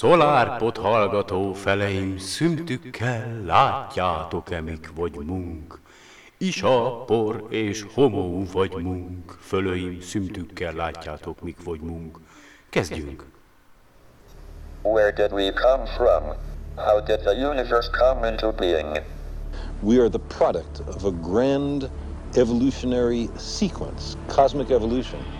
Szolárpot hallgató feleim, szümtükkel látjátok-e, mik vagyunk? Isapor és homó vagyunk, fölöim, szümtükkel látjátok, mik vagyunk. Kezdjünk! Where did we come from? How did the universe come into being? We are the product of a grand evolutionary sequence, cosmic evolution.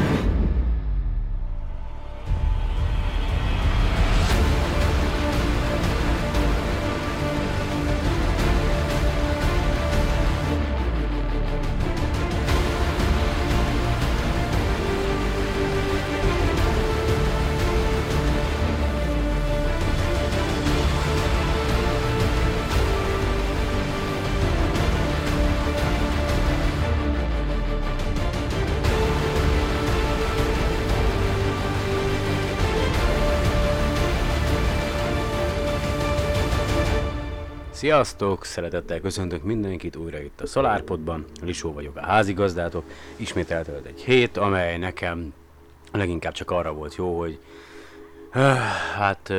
Sziasztok! Szeretettel köszöntök mindenkit újra itt a SolarPodban. Lisó vagyok a házigazdátok. Ismét eltelt egy hét, amely nekem leginkább csak arra volt jó, hogy öh, hát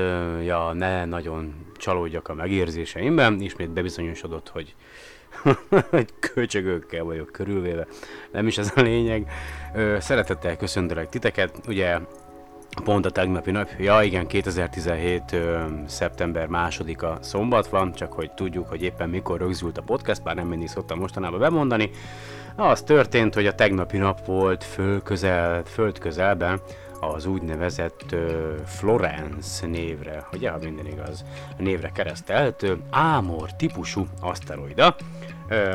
ja, ne nagyon csalódjak a megérzéseimben. Ismét bebizonyosodott, hogy hogy köcsögökkel vagyok körülvéve. Nem is ez a lényeg. Szeretettel köszöntelek titeket. Ugye Pont a tegnapi nap, ja igen, 2017. Ö, szeptember másodika szombat van, csak hogy tudjuk, hogy éppen mikor rögzült a podcast, bár nem mindig szoktam mostanában bemondani. Az történt, hogy a tegnapi nap volt fölközel, földközelben az úgynevezett ö, Florence névre, ugye, ha minden igaz, a névre keresztelt, Ámor típusú aszteroida, ö,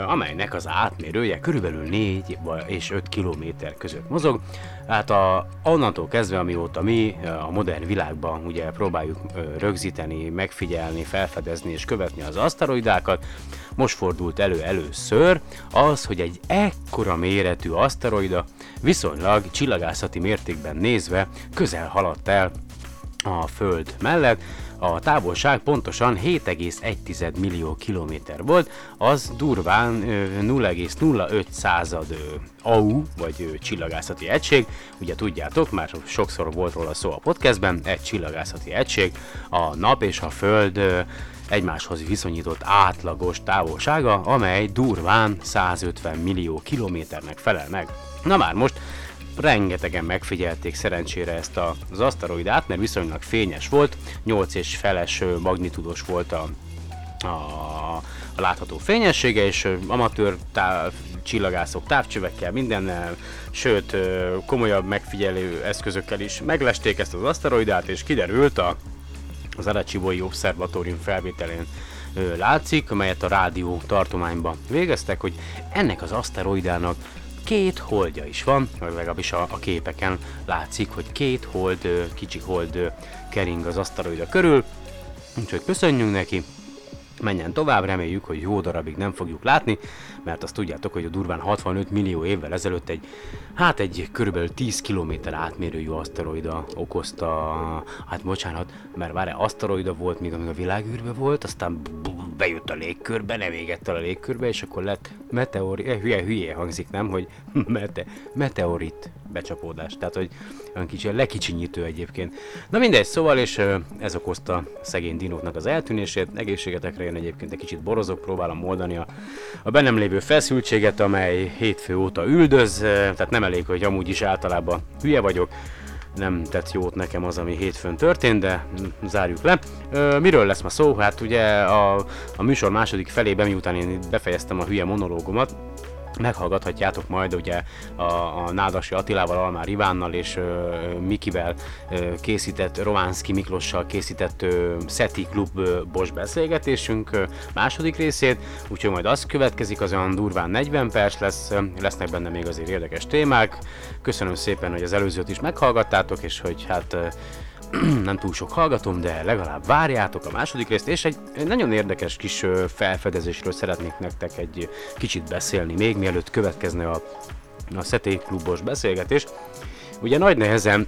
amelynek az átmérője körülbelül 4 és 5 km között mozog. Hát a, onnantól kezdve, amióta mi a modern világban ugye próbáljuk rögzíteni, megfigyelni, felfedezni és követni az aszteroidákat, most fordult elő először az, hogy egy ekkora méretű aszteroida viszonylag csillagászati mértékben nézve közel haladt el a Föld mellett. A távolság pontosan 7,1 millió kilométer volt, az durván ö, 0,05 század AU, vagy csillagászati egység. Ugye tudjátok, már sokszor volt róla szó a podcastben, egy csillagászati egység, a nap és a Föld egymáshoz viszonyított átlagos távolsága, amely durván 150 millió kilométernek felel meg. Na már most rengetegen megfigyelték szerencsére ezt az aszteroidát, mert viszonylag fényes volt, 8 és feles magnitudos volt a, a, a látható fényessége, és amatőr táv, csillagászok távcsövekkel, mindennel, sőt komolyabb megfigyelő eszközökkel is meglesték ezt az aszteroidát, és kiderült a az Aracsivoi Obszervatórium felvételén látszik, amelyet a rádió tartományban végeztek, hogy ennek az aszteroidának két holdja is van, vagy legalábbis a, a képeken látszik, hogy két hold, kicsi hold kering az aszteroida körül, úgyhogy köszönjünk neki, menjen tovább, reméljük, hogy jó darabig nem fogjuk látni, mert azt tudjátok, hogy a durván 65 millió évvel ezelőtt egy, hát egy körülbelül 10 km átmérőjű aszteroida okozta, hát bocsánat, mert várj, aszteroida volt, míg amíg a világűrbe volt, aztán b- b- bejött a légkörbe, nem égett el a légkörbe, és akkor lett meteorit, eh, hülye, hülye hangzik, nem, hogy mete, meteorit becsapódás, tehát hogy olyan kicsi, lekicsinyítő egyébként. Na mindegy, szóval, és ez okozta szegény dinóknak az eltűnését, egészségetekre jön egyébként egy kicsit borozok, próbálom oldani a, a bennem lévő feszültséget, amely hétfő óta üldöz, tehát nem elég, hogy amúgy is általában hülye vagyok, nem tett jót nekem az, ami hétfőn történt, de zárjuk le. Ö, miről lesz ma szó? Hát ugye a, a műsor második felében, miután én befejeztem a hülye monológomat, meghallgathatjátok majd ugye a, a Nádasi Attilával, Almár Ivánnal és ö, Mikivel ö, készített, Románszki Miklossal készített ö, Szeti klubos beszélgetésünk ö, második részét, úgyhogy majd az következik, az olyan durván 40 perc lesz, ö, lesznek benne még azért érdekes témák. Köszönöm szépen, hogy az előzőt is meghallgattátok, és hogy hát ö, nem túl sok hallgatom, de legalább várjátok a második részt, és egy nagyon érdekes kis felfedezésről szeretnék nektek egy kicsit beszélni, még mielőtt következne a, a Szeték klubos beszélgetés. Ugye nagy nehezen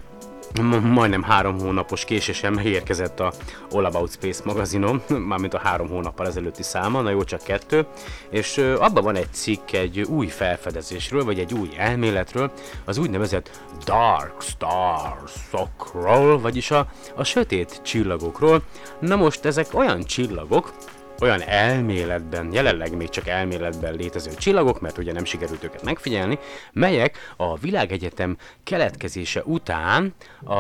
majdnem három hónapos késésem érkezett a All About Space magazinom, mármint a három hónappal ezelőtti száma, na jó, csak kettő, és abban van egy cikk egy új felfedezésről, vagy egy új elméletről, az úgynevezett Dark Stars-okról, vagyis a, a sötét csillagokról. Na most ezek olyan csillagok, olyan elméletben, jelenleg még csak elméletben létező csillagok, mert ugye nem sikerült őket megfigyelni, melyek a világegyetem keletkezése után a,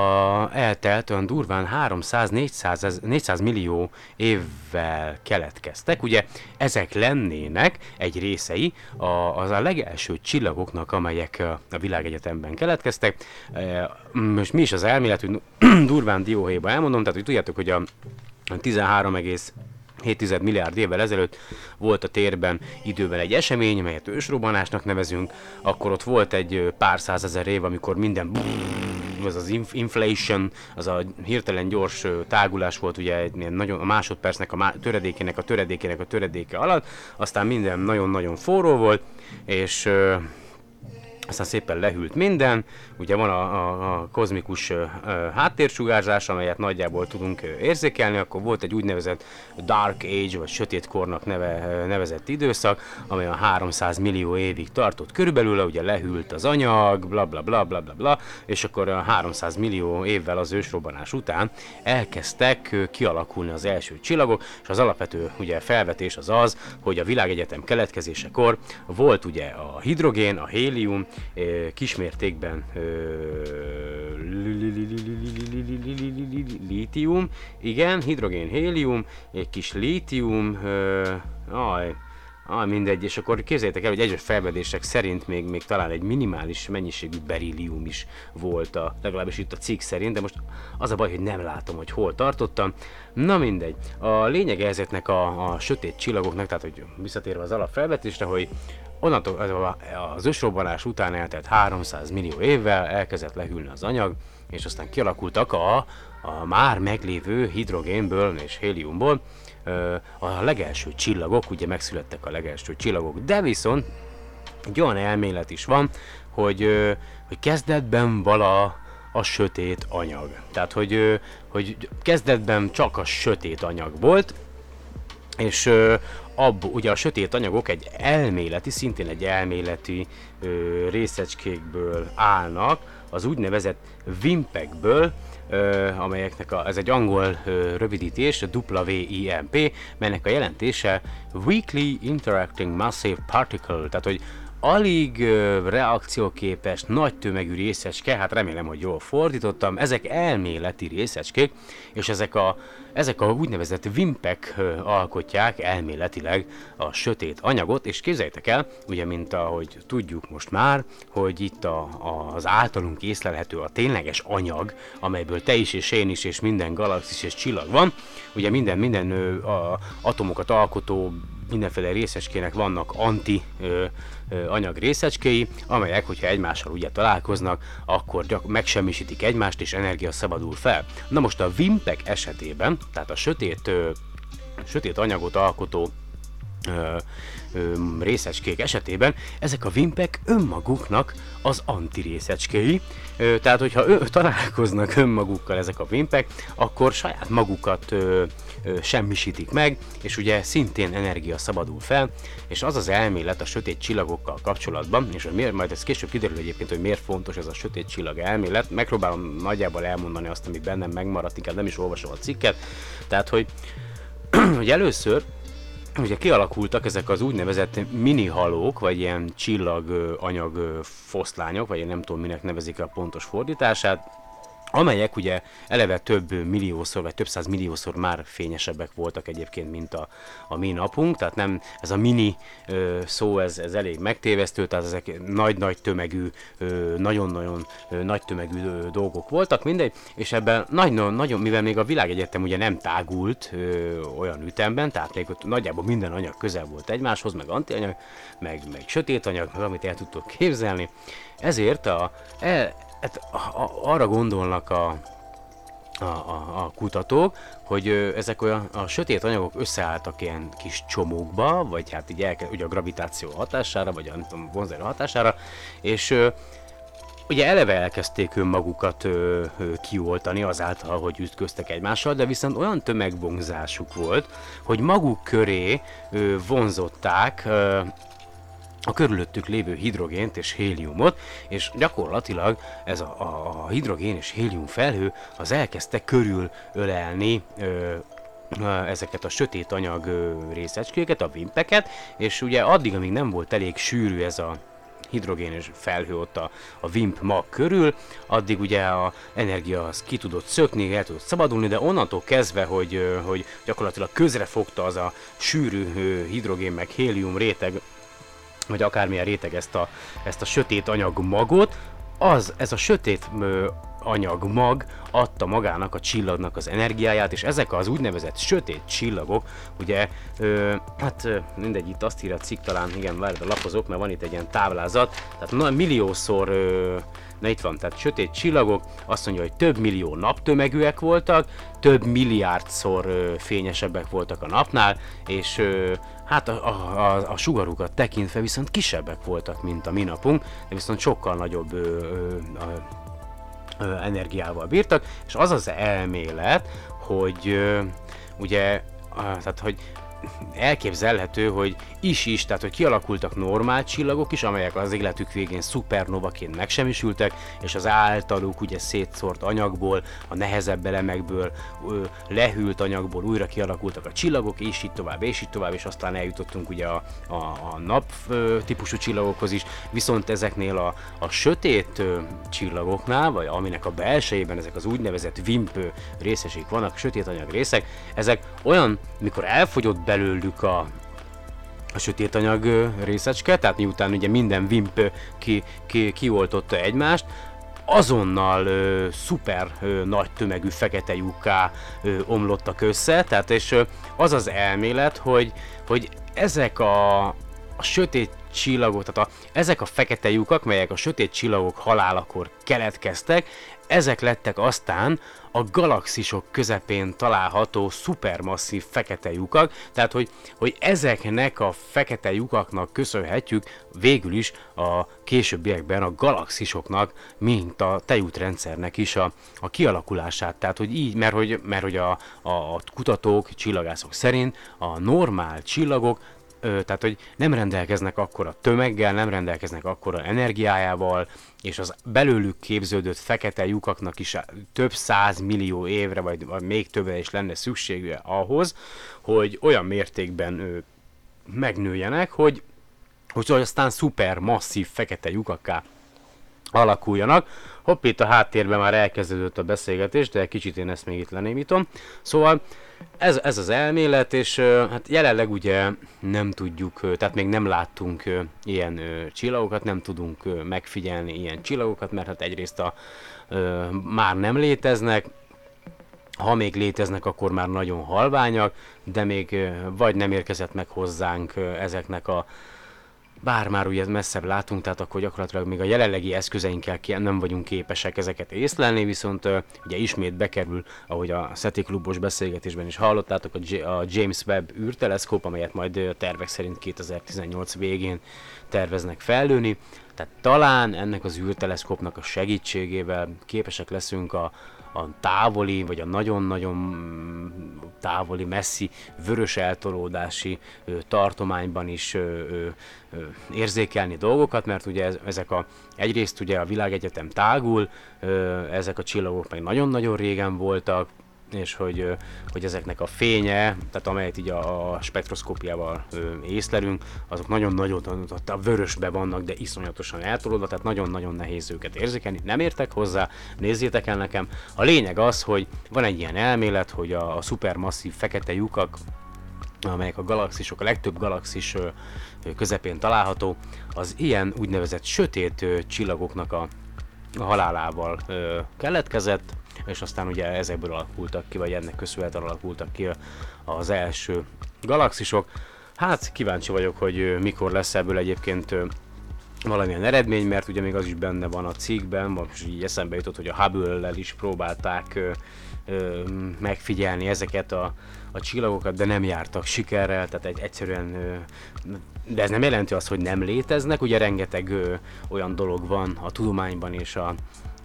eltelt olyan durván 300-400 400 millió évvel keletkeztek. Ugye ezek lennének egy részei a, az a legelső csillagoknak, amelyek a, világegyetemben keletkeztek. Most mi is az elmélet, hogy durván dióhéjba elmondom, tehát hogy tudjátok, hogy a 13, 7 milliárd évvel ezelőtt volt a térben időben egy esemény, melyet ősrobbanásnak nevezünk, akkor ott volt egy pár százezer év, amikor minden az az inf- inflation, az a hirtelen gyors tágulás volt ugye nagyon, a másodpercnek a má- töredékének a töredékének a töredéke alatt, aztán minden nagyon-nagyon forró volt, és aztán szépen lehűlt minden, ugye van a, a, a kozmikus ö, háttérsugárzás, amelyet nagyjából tudunk érzékelni, akkor volt egy úgynevezett Dark Age, vagy Sötétkornak neve, ö, nevezett időszak, amely a 300 millió évig tartott körülbelül, ugye lehűlt az anyag, bla bla bla bla bla bla, és akkor a 300 millió évvel az ősrobbanás után elkezdtek kialakulni az első csillagok, és az alapvető ugye felvetés az az, hogy a világegyetem keletkezésekor volt ugye a hidrogén, a hélium, kismértékben lítium, igen, hidrogén, hélium, egy kis lítium, aj, Ah, mindegy, és akkor képzeljétek el, hogy egyes felvedések szerint még, még talán egy minimális mennyiségű berillium is volt, a, legalábbis itt a cikk szerint, de most az a baj, hogy nem látom, hogy hol tartottam. Na mindegy, a lényeg ezeknek a, a sötét csillagoknak, tehát hogy visszatérve az alapfelvetésre, hogy onnantól az- ősrobbanás után eltelt 300 millió évvel elkezdett lehűlni az anyag, és aztán kialakultak a, a már meglévő hidrogénből és héliumból a legelső csillagok, ugye megszülettek a legelső csillagok, de viszont egy olyan elmélet is van, hogy, hogy kezdetben vala a sötét anyag. Tehát, hogy, hogy kezdetben csak a sötét anyag volt, és ö, abból, ugye a sötét anyagok egy elméleti, szintén egy elméleti ö, részecskékből állnak, az úgynevezett vimpekből, ö, amelyeknek a, ez egy angol ö, rövidítés, WIMP, melynek a jelentése Weakly Interacting Massive Particle, tehát hogy alig reakcióképes, nagy tömegű részecske, hát remélem, hogy jól fordítottam, ezek elméleti részecskék, és ezek a, ezek a úgynevezett vimpek alkotják elméletileg a sötét anyagot, és képzeljétek el, ugye, mint ahogy tudjuk most már, hogy itt a, az általunk észlelhető a tényleges anyag, amelyből te is és én is és minden galaxis és csillag van, ugye minden, minden ö, a, atomokat alkotó mindenféle részecskének vannak anti ö, anyag részecskéi, amelyek, hogyha egymással ugye találkoznak, akkor gyak, megsemmisítik egymást, és energia szabadul fel. Na most a vimpek esetében, tehát a sötét, sötét anyagot alkotó ö, ö, részecskék esetében ezek a vimpek önmaguknak az antirészecskéi, ö, tehát hogyha ő, találkoznak önmagukkal ezek a vimpek, akkor saját magukat ö, ö, semmisítik meg, és ugye szintén energia szabadul fel, és az az elmélet a sötét csillagokkal kapcsolatban, és hogy miért, majd ez később kiderül egyébként, hogy miért fontos ez a sötét csillag elmélet, megpróbálom nagyjából elmondani azt, ami bennem megmaradt, inkább nem is olvasom a cikket, tehát hogy, hogy először ugye kialakultak ezek az úgynevezett mini halók, vagy ilyen csillaganyag foszlányok, vagy én nem tudom minek nevezik a pontos fordítását, amelyek ugye eleve több milliószor, vagy több száz milliószor már fényesebbek voltak egyébként, mint a, a mi napunk, tehát nem, ez a mini ö, szó, ez, ez elég megtévesztő, tehát ezek nagy-nagy tömegű, nagyon-nagyon nagy tömegű ö, dolgok voltak, mindegy, és ebben nagyon, nagyon, mivel még a világegyetem ugye nem tágult ö, olyan ütemben, tehát még ott nagyjából minden anyag közel volt egymáshoz, meg antianyag, meg, meg sötét anyag, meg amit el tudtok képzelni, ezért a, el, hát, arra gondolnak a, a, a, a kutatók, hogy ezek olyan a sötét anyagok összeálltak ilyen kis csomókba, vagy hát így elke, ugye a gravitáció hatására, vagy a nem vonzerő hatására, és ö, ugye eleve elkezdték önmagukat ö, ö, kioltani azáltal, hogy ütköztek egymással, de viszont olyan tömegvonzásuk volt, hogy maguk köré ö, vonzották ö, a körülöttük lévő hidrogént és héliumot, és gyakorlatilag ez a, a, a hidrogén és hélium felhő az elkezdte körülölelni ö, ezeket a sötét anyag részecskéket, a vimpeket, és ugye addig, amíg nem volt elég sűrű ez a hidrogénes felhő ott a, a Wimp mag körül, addig ugye a energia az ki tudott szökni, el tudott szabadulni, de onnantól kezdve, hogy, hogy gyakorlatilag közre fogta az a sűrű hidrogén meg hélium réteg vagy akármilyen réteg ezt a, ezt a sötét anyag magot, az, ez a sötét anyag mag adta magának a csillagnak az energiáját, és ezek az úgynevezett sötét csillagok, ugye, ö, hát ö, mindegy, itt azt írja a cikk talán, igen, várj, lapozok, mert van itt egy ilyen táblázat, tehát na, milliószor ö, Na itt van, tehát sötét csillagok, azt mondja, hogy több millió naptömegűek voltak, több milliárdszor ö, fényesebbek voltak a napnál, és ö, hát a, a, a, a sugarukat tekintve viszont kisebbek voltak, mint a mi napunk, de viszont sokkal nagyobb ö, ö, a, ö, energiával bírtak, és az az elmélet, hogy ö, ugye, tehát hogy elképzelhető, hogy is-is, tehát hogy kialakultak normál csillagok is, amelyek az életük végén szupernovaként megsemmisültek, és az általuk ugye szétszórt anyagból, a nehezebb elemekből, lehűlt anyagból újra kialakultak a csillagok, és így tovább, és így tovább, és aztán eljutottunk ugye a, a, a nap típusú csillagokhoz is, viszont ezeknél a, a sötét csillagoknál, vagy aminek a belsejében ezek az úgynevezett WIMP ö, részesek vannak, sötét anyag részek, ezek olyan, mikor elfogyott belőlük a, a sötét anyag részecske, tehát miután ugye minden Wimp ö, ki, ki, kioltotta egymást, azonnal ö, szuper ö, nagy tömegű fekete lyukká ö, omlottak össze, tehát és ö, az az elmélet, hogy, hogy ezek a, a sötét csillagok, tehát a, ezek a fekete lyukak, melyek a sötét csillagok halálakor keletkeztek, ezek lettek aztán a galaxisok közepén található szupermasszív fekete lyukak, tehát hogy, hogy ezeknek a fekete lyukaknak köszönhetjük végül is a későbbiekben a galaxisoknak, mint a tejútrendszernek is a, a kialakulását. Tehát, hogy így, mert hogy, mert hogy a, a, a kutatók, csillagászok szerint a normál csillagok tehát hogy nem rendelkeznek akkora tömeggel, nem rendelkeznek akkora energiájával, és az belőlük képződött fekete lyukaknak is több száz millió évre, vagy, vagy még többre is lenne szüksége ahhoz, hogy olyan mértékben ö, megnőjenek, hogy, hogy aztán szuper masszív fekete lyukakká alakuljanak. Hopp, itt a háttérben már elkezdődött a beszélgetés, de kicsit én ezt még itt lenémítom. Szóval ez, ez az elmélet, és hát jelenleg ugye nem tudjuk, tehát még nem láttunk ilyen csillagokat, nem tudunk megfigyelni ilyen csillagokat, mert hát egyrészt a, már nem léteznek, ha még léteznek, akkor már nagyon halványak, de még vagy nem érkezett meg hozzánk ezeknek a bár már ugye messzebb látunk, tehát akkor gyakorlatilag még a jelenlegi eszközeinkkel nem vagyunk képesek ezeket észlelni, viszont ugye ismét bekerül, ahogy a SETI klubos beszélgetésben is hallottátok, a, James Webb űrteleszkóp, amelyet majd tervek szerint 2018 végén terveznek fellőni. Tehát talán ennek az űrteleszkópnak a segítségével képesek leszünk a, a távoli, vagy a nagyon-nagyon távoli, messzi vörös eltolódási ö, tartományban is ö, ö, érzékelni dolgokat, mert ugye ez, ezek a, egyrészt ugye a világegyetem tágul, ö, ezek a csillagok meg nagyon-nagyon régen voltak, és hogy, hogy ezeknek a fénye, tehát amelyet így a, a spektroszkópiával észlelünk, azok nagyon-nagyon a vörösbe vannak, de iszonyatosan eltolódva, tehát nagyon-nagyon nehéz őket érzékelni. Nem értek hozzá, nézzétek el nekem. A lényeg az, hogy van egy ilyen elmélet, hogy a, a szupermasszív fekete lyukak, amelyek a galaxisok, a legtöbb galaxis közepén található, az ilyen úgynevezett sötét csillagoknak a halálával ö, keletkezett, és aztán ugye ezekből alakultak ki, vagy ennek köszönhetően alakultak ki az első galaxisok. Hát kíváncsi vagyok, hogy mikor lesz ebből egyébként valamilyen eredmény, mert ugye még az is benne van a cikkben, most így eszembe jutott, hogy a Hubble-lel is próbálták ö, ö, megfigyelni ezeket a, a csillagokat, de nem jártak sikerrel, tehát egy, egyszerűen, de ez nem jelenti azt, hogy nem léteznek, ugye rengeteg olyan dolog van a tudományban és a,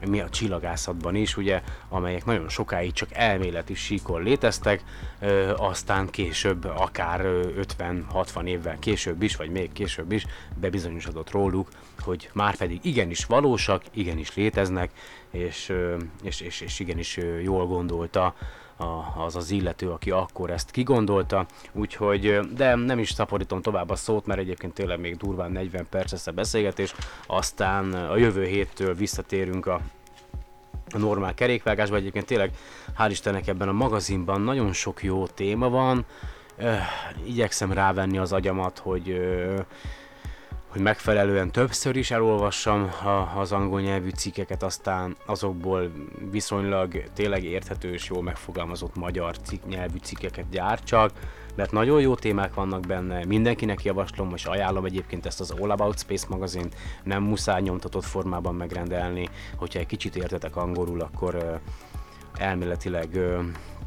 mi a csillagászatban is, ugye, amelyek nagyon sokáig csak elméleti síkon léteztek, ö, aztán később, akár ö, 50-60 évvel később is, vagy még később is bebizonyosodott róluk, hogy már pedig igenis valósak, igenis léteznek, és, ö, és, és, és igenis jól gondolta a, az az illető, aki akkor ezt kigondolta, úgyhogy, de nem is szaporítom tovább a szót, mert egyébként tényleg még durván 40 perc lesz a beszélgetés, aztán a jövő héttől visszatérünk a a normál kerékvágásban. Egyébként tényleg, hál' Istennek ebben a magazinban nagyon sok jó téma van. Öh, igyekszem rávenni az agyamat, hogy öh, hogy megfelelően többször is elolvassam a, az angol nyelvű cikkeket, aztán azokból viszonylag tényleg érthető és jól megfogalmazott magyar cikk, nyelvű cikkeket gyártsak, mert nagyon jó témák vannak benne, mindenkinek javaslom, és ajánlom egyébként ezt az All About Space magazint, nem muszáj nyomtatott formában megrendelni, hogyha egy kicsit értetek angolul, akkor elméletileg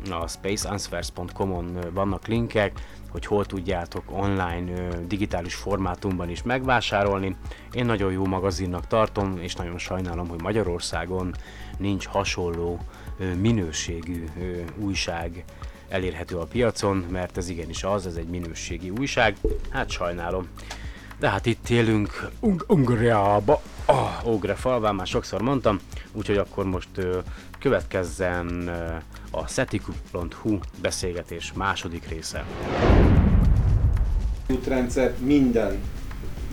a spaceanswers.com-on ö, vannak linkek, hogy hol tudjátok online digitális formátumban is megvásárolni. Én nagyon jó magazinnak tartom, és nagyon sajnálom, hogy Magyarországon nincs hasonló minőségű újság elérhető a piacon, mert ez igenis az, ez egy minőségi újság. Hát sajnálom. De hát itt élünk Ung- oh, Ogre falván, már sokszor mondtam, úgyhogy akkor most ö, következzen ö, a setiku.hu beszélgetés második része. útrendszer minden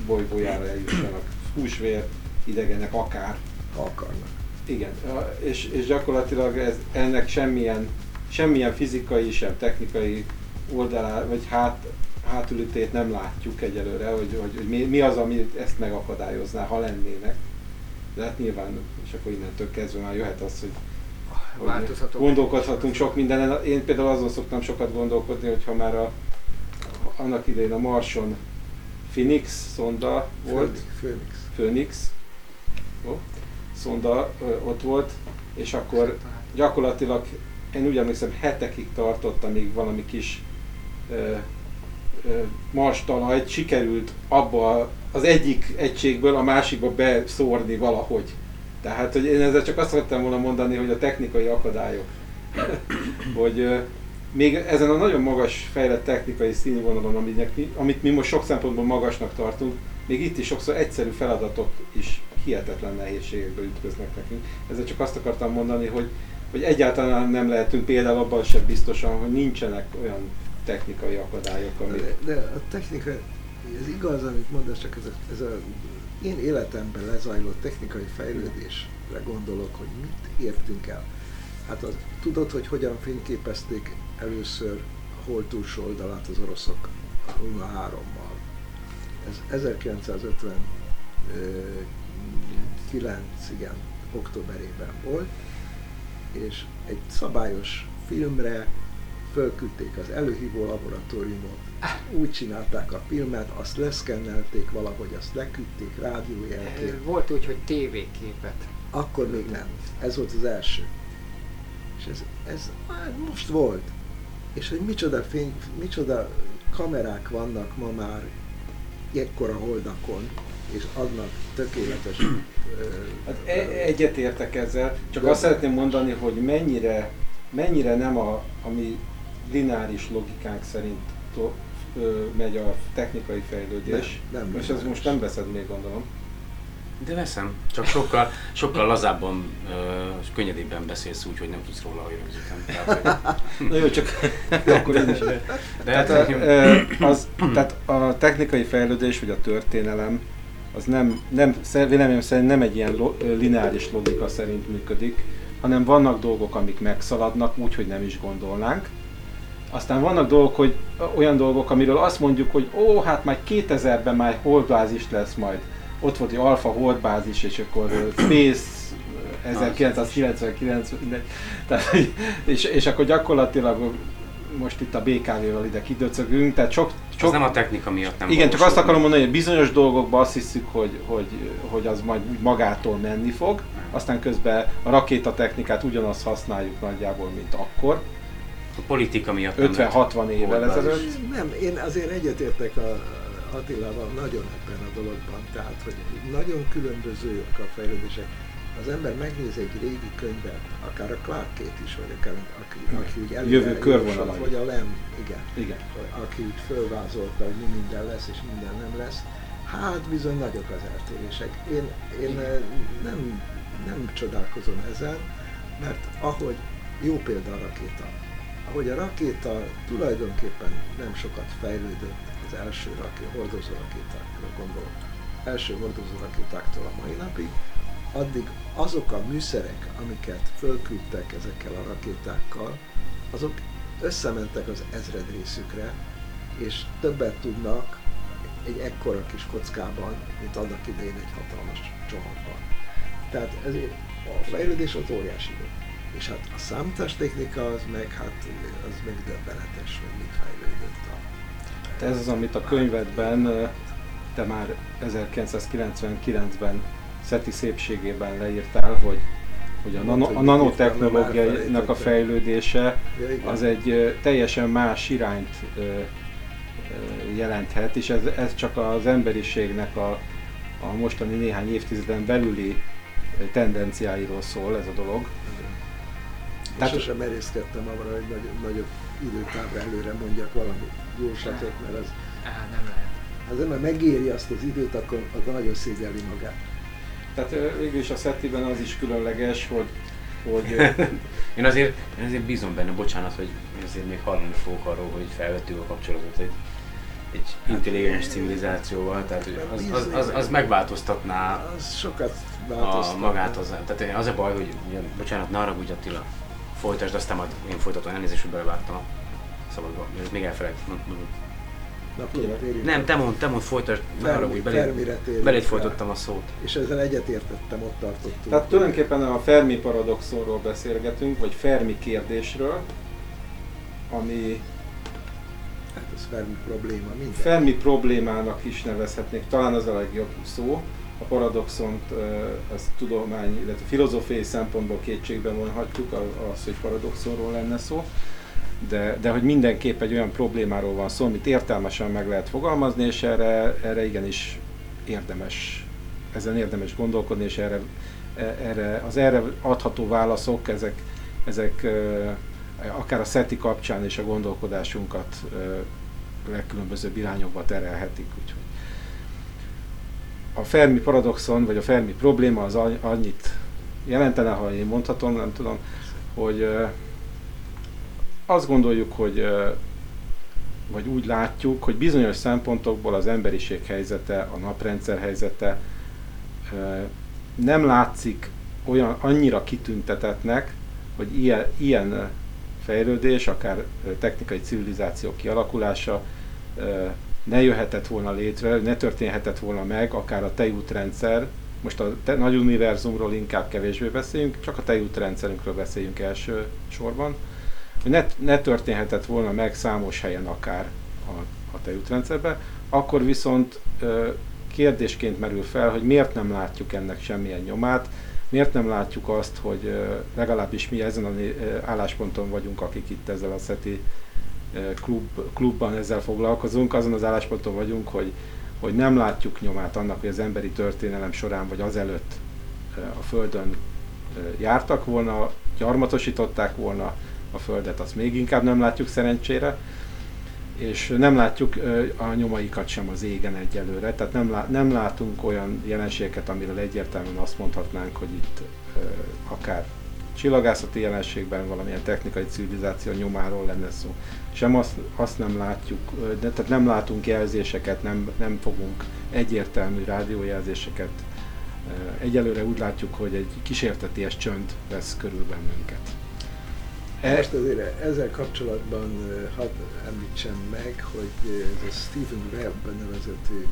bolygójára eljussanak. Húsvér, idegenek, akár. ha akarnak. Igen, és, és gyakorlatilag ez, ennek semmilyen, semmilyen fizikai, sem technikai oldalá, vagy hát, hátulütét nem látjuk egyelőre, hogy, hogy, hogy mi, mi az, ami ezt megakadályozná, ha lennének. De hát nyilván, és akkor innentől kezdve már jöhet az, hogy hogy. Gondolkodhatunk sok mindenen. Én például azon szoktam sokat gondolkodni, hogyha már a, annak idején a Marson Phoenix szonda volt, Főnix. Phoenix, ó, szonda ott volt, és akkor gyakorlatilag én úgy emlékszem hetekig tartott, amíg valami kis Mars talajt sikerült abba az egyik egységből a másikba beszórni valahogy. Tehát, hogy én ezzel csak azt szerettem volna mondani, hogy a technikai akadályok, hogy még ezen a nagyon magas fejlett technikai színvonalon, aminek mi, amit mi most sok szempontból magasnak tartunk, még itt is sokszor egyszerű feladatok is hihetetlen nehézségekbe ütköznek nekünk. Ezzel csak azt akartam mondani, hogy, hogy egyáltalán nem lehetünk például abban sem biztosan, hogy nincsenek olyan technikai akadályok, amik... De, de a technika, ez igaz, amit mondasz, csak ez a, ez a én életemben lezajlott technikai fejlődésre gondolok, hogy mit értünk el. Hát az, tudod, hogy hogyan fényképezték először a hold túlsó oldalát az oroszok a Luna 3-mal. Ez 1959, igen, októberében volt, és egy szabályos filmre fölküldték az előhívó laboratóriumot, úgy csinálták a filmet, azt leszkennelték valahogy, azt leküldték rádiójelként. Volt úgy, hogy tévéképet. Akkor még nem. Ez volt az első. És ez, ez most volt. És hogy micsoda fény, micsoda kamerák vannak ma már ekkora holdakon, és adnak tökéletes... ö, Hát e- egyetértek ezzel, csak azt szeretném mondani, hogy mennyire, mennyire nem a, ami lineáris logikánk szerint to, ö, megy a technikai fejlődés. Nem, nem és ez most nem veszed még gondolom. De veszem, csak sokkal, sokkal lazábban, és könnyedébben beszélsz úgy, hogy nem tudsz róla, hogy rögzítem. Na jó, csak akkor én is. De Tehát, hát, a, ö, az, tehát a technikai fejlődés, vagy a történelem, az nem, nem véleményem szerint nem egy ilyen lo, ö, lineáris logika szerint működik, hanem vannak dolgok, amik megszaladnak úgy, hogy nem is gondolnánk. Aztán vannak dolgok, hogy olyan dolgok, amiről azt mondjuk, hogy ó, hát majd 2000-ben már holdbázis lesz majd. Ott volt egy alfa holdbázis, és akkor Space ö, 1999, mindegy. Tehát, hogy- és, és akkor gyakorlatilag most itt a BKV-val ide kidöcögünk, tehát sok, sok nem a technika miatt nem igen, csak azt akarom mondani, hogy bizonyos dolgokban azt hiszük, hogy, hogy, hogy az majd úgy magától menni fog, aztán közben a rakétatechnikát ugyanazt használjuk nagyjából, mint akkor, A politika miatt nem 50-60 évvel ezelőtt. Nem, én azért egyetértek a Attilával nagyon ebben a dologban, tehát, hogy nagyon különbözőek a fejlődések. Az ember megnéz egy régi könyvet, akár a Clarkét is, vagy akár aki, aki úgy előre Jövő körvonalai. vagy a Lem, igen, Igen. aki úgy fölvázolta, hogy mi minden lesz és minden nem lesz. Hát bizony nagyok az eltérések. Én, én eh, nem, nem csodálkozom ezen, mert ahogy jó példa a rakéta, ahogy a rakéta tulajdonképpen nem sokat fejlődött az első raké, hordozó rakétákra gondolok, első hordozó rakétáktól a mai napig, addig azok a műszerek, amiket fölküldtek ezekkel a rakétákkal, azok összementek az ezred részükre, és többet tudnak egy ekkora kis kockában, mint annak idején egy hatalmas csomagban. Tehát ezért a fejlődés az óriási volt. És hát a számítástechnika az meg, hát az meg döbbenetes, hogy mit fejlődött a Hát ez az, amit a könyvedben te már 1999-ben Szeti szépségében leírtál, hogy, hogy a, nano, a nanotechnológiának a fejlődése az egy teljesen más irányt jelenthet, és ez, ez csak az emberiségnek a, a mostani néhány évtizeden belüli tendenciáiról szól ez a dolog. Tehát sosem merészkedtem arra, hogy nagy, nagyobb időtávra előre mondjak valami jóslatot, mert az, Á, nem lehet. ha az ember megéri azt az időt, akkor, akkor nagyon szégyelli magát. Tehát végül is a Szetiben az is különleges, hogy, hogy Én azért, én azért bízom benne, bocsánat, hogy azért még hallani fogok arról, hogy felvettük a kapcsolatot egy, egy intelligens civilizációval, tehát hogy az, az, az, az megváltoztatná Az sokat a magát az, tehát az a baj, hogy bocsánat, ne haragudj Attila, folytasd, aztán majd én folytatom, elnézést, hogy belevágtam a szabadba, mert még elfelejtettem. Na. Nem, te mondd, te mondd, folytasd, ne Fermi- haragudj, beléd, beléd folytottam a szót. És ezzel egyetértettem, ott tartottunk. Tehát tulajdonképpen a Fermi paradoxonról beszélgetünk, vagy Fermi kérdésről, ami Hát ez Fermi probléma, minden. Fermi problémának is nevezhetnék, talán az a legjobb szó. A paradoxont az tudomány, illetve filozófiai szempontból kétségbe vonhatjuk, az, hogy paradoxonról lenne szó. De, de hogy mindenképp egy olyan problémáról van szó, amit értelmesen meg lehet fogalmazni, és erre, erre igenis érdemes, ezen érdemes gondolkodni, és erre, e- erre, az erre adható válaszok, ezek, ezek akár a SETI kapcsán is a gondolkodásunkat legkülönbözőbb irányokba terelhetik. Úgyhogy a Fermi paradoxon, vagy a Fermi probléma az anny- annyit jelentene, ha én mondhatom, nem tudom, hogy azt gondoljuk, hogy vagy úgy látjuk, hogy bizonyos szempontokból az emberiség helyzete, a naprendszer helyzete nem látszik olyan annyira kitüntetetnek, hogy ilyen, ilyen fejlődés, akár technikai civilizáció kialakulása ne jöhetett volna létre, ne történhetett volna meg, akár a tejútrendszer, most a te, nagy univerzumról inkább kevésbé beszéljünk, csak a tejútrendszerünkről beszéljünk első sorban, hogy ne, ne történhetett volna meg számos helyen akár a, a tejútrendszerben, akkor viszont ö, kérdésként merül fel, hogy miért nem látjuk ennek semmilyen nyomát, miért nem látjuk azt, hogy ö, legalábbis mi ezen a állásponton vagyunk, akik itt ezzel a SETI ö, klub, klubban ezzel foglalkozunk, azon az állásponton vagyunk, hogy, hogy nem látjuk nyomát annak, hogy az emberi történelem során vagy azelőtt a Földön jártak volna, gyarmatosították volna a Földet, azt még inkább nem látjuk szerencsére. és nem látjuk a nyomaikat sem az égen egyelőre, tehát nem, lá, nem látunk olyan jelenségeket, amiről egyértelműen azt mondhatnánk, hogy itt akár csillagászati jelenségben valamilyen technikai civilizáció nyomáról lenne szó. Sem azt, azt nem látjuk, de, tehát nem látunk jelzéseket, nem, nem fogunk egyértelmű rádiójelzéseket. Egyelőre úgy látjuk, hogy egy kísérteties csönd vesz körül bennünket. E- Most azért ezzel kapcsolatban hadd említsem meg, hogy ez a Stephen Webb nevezetű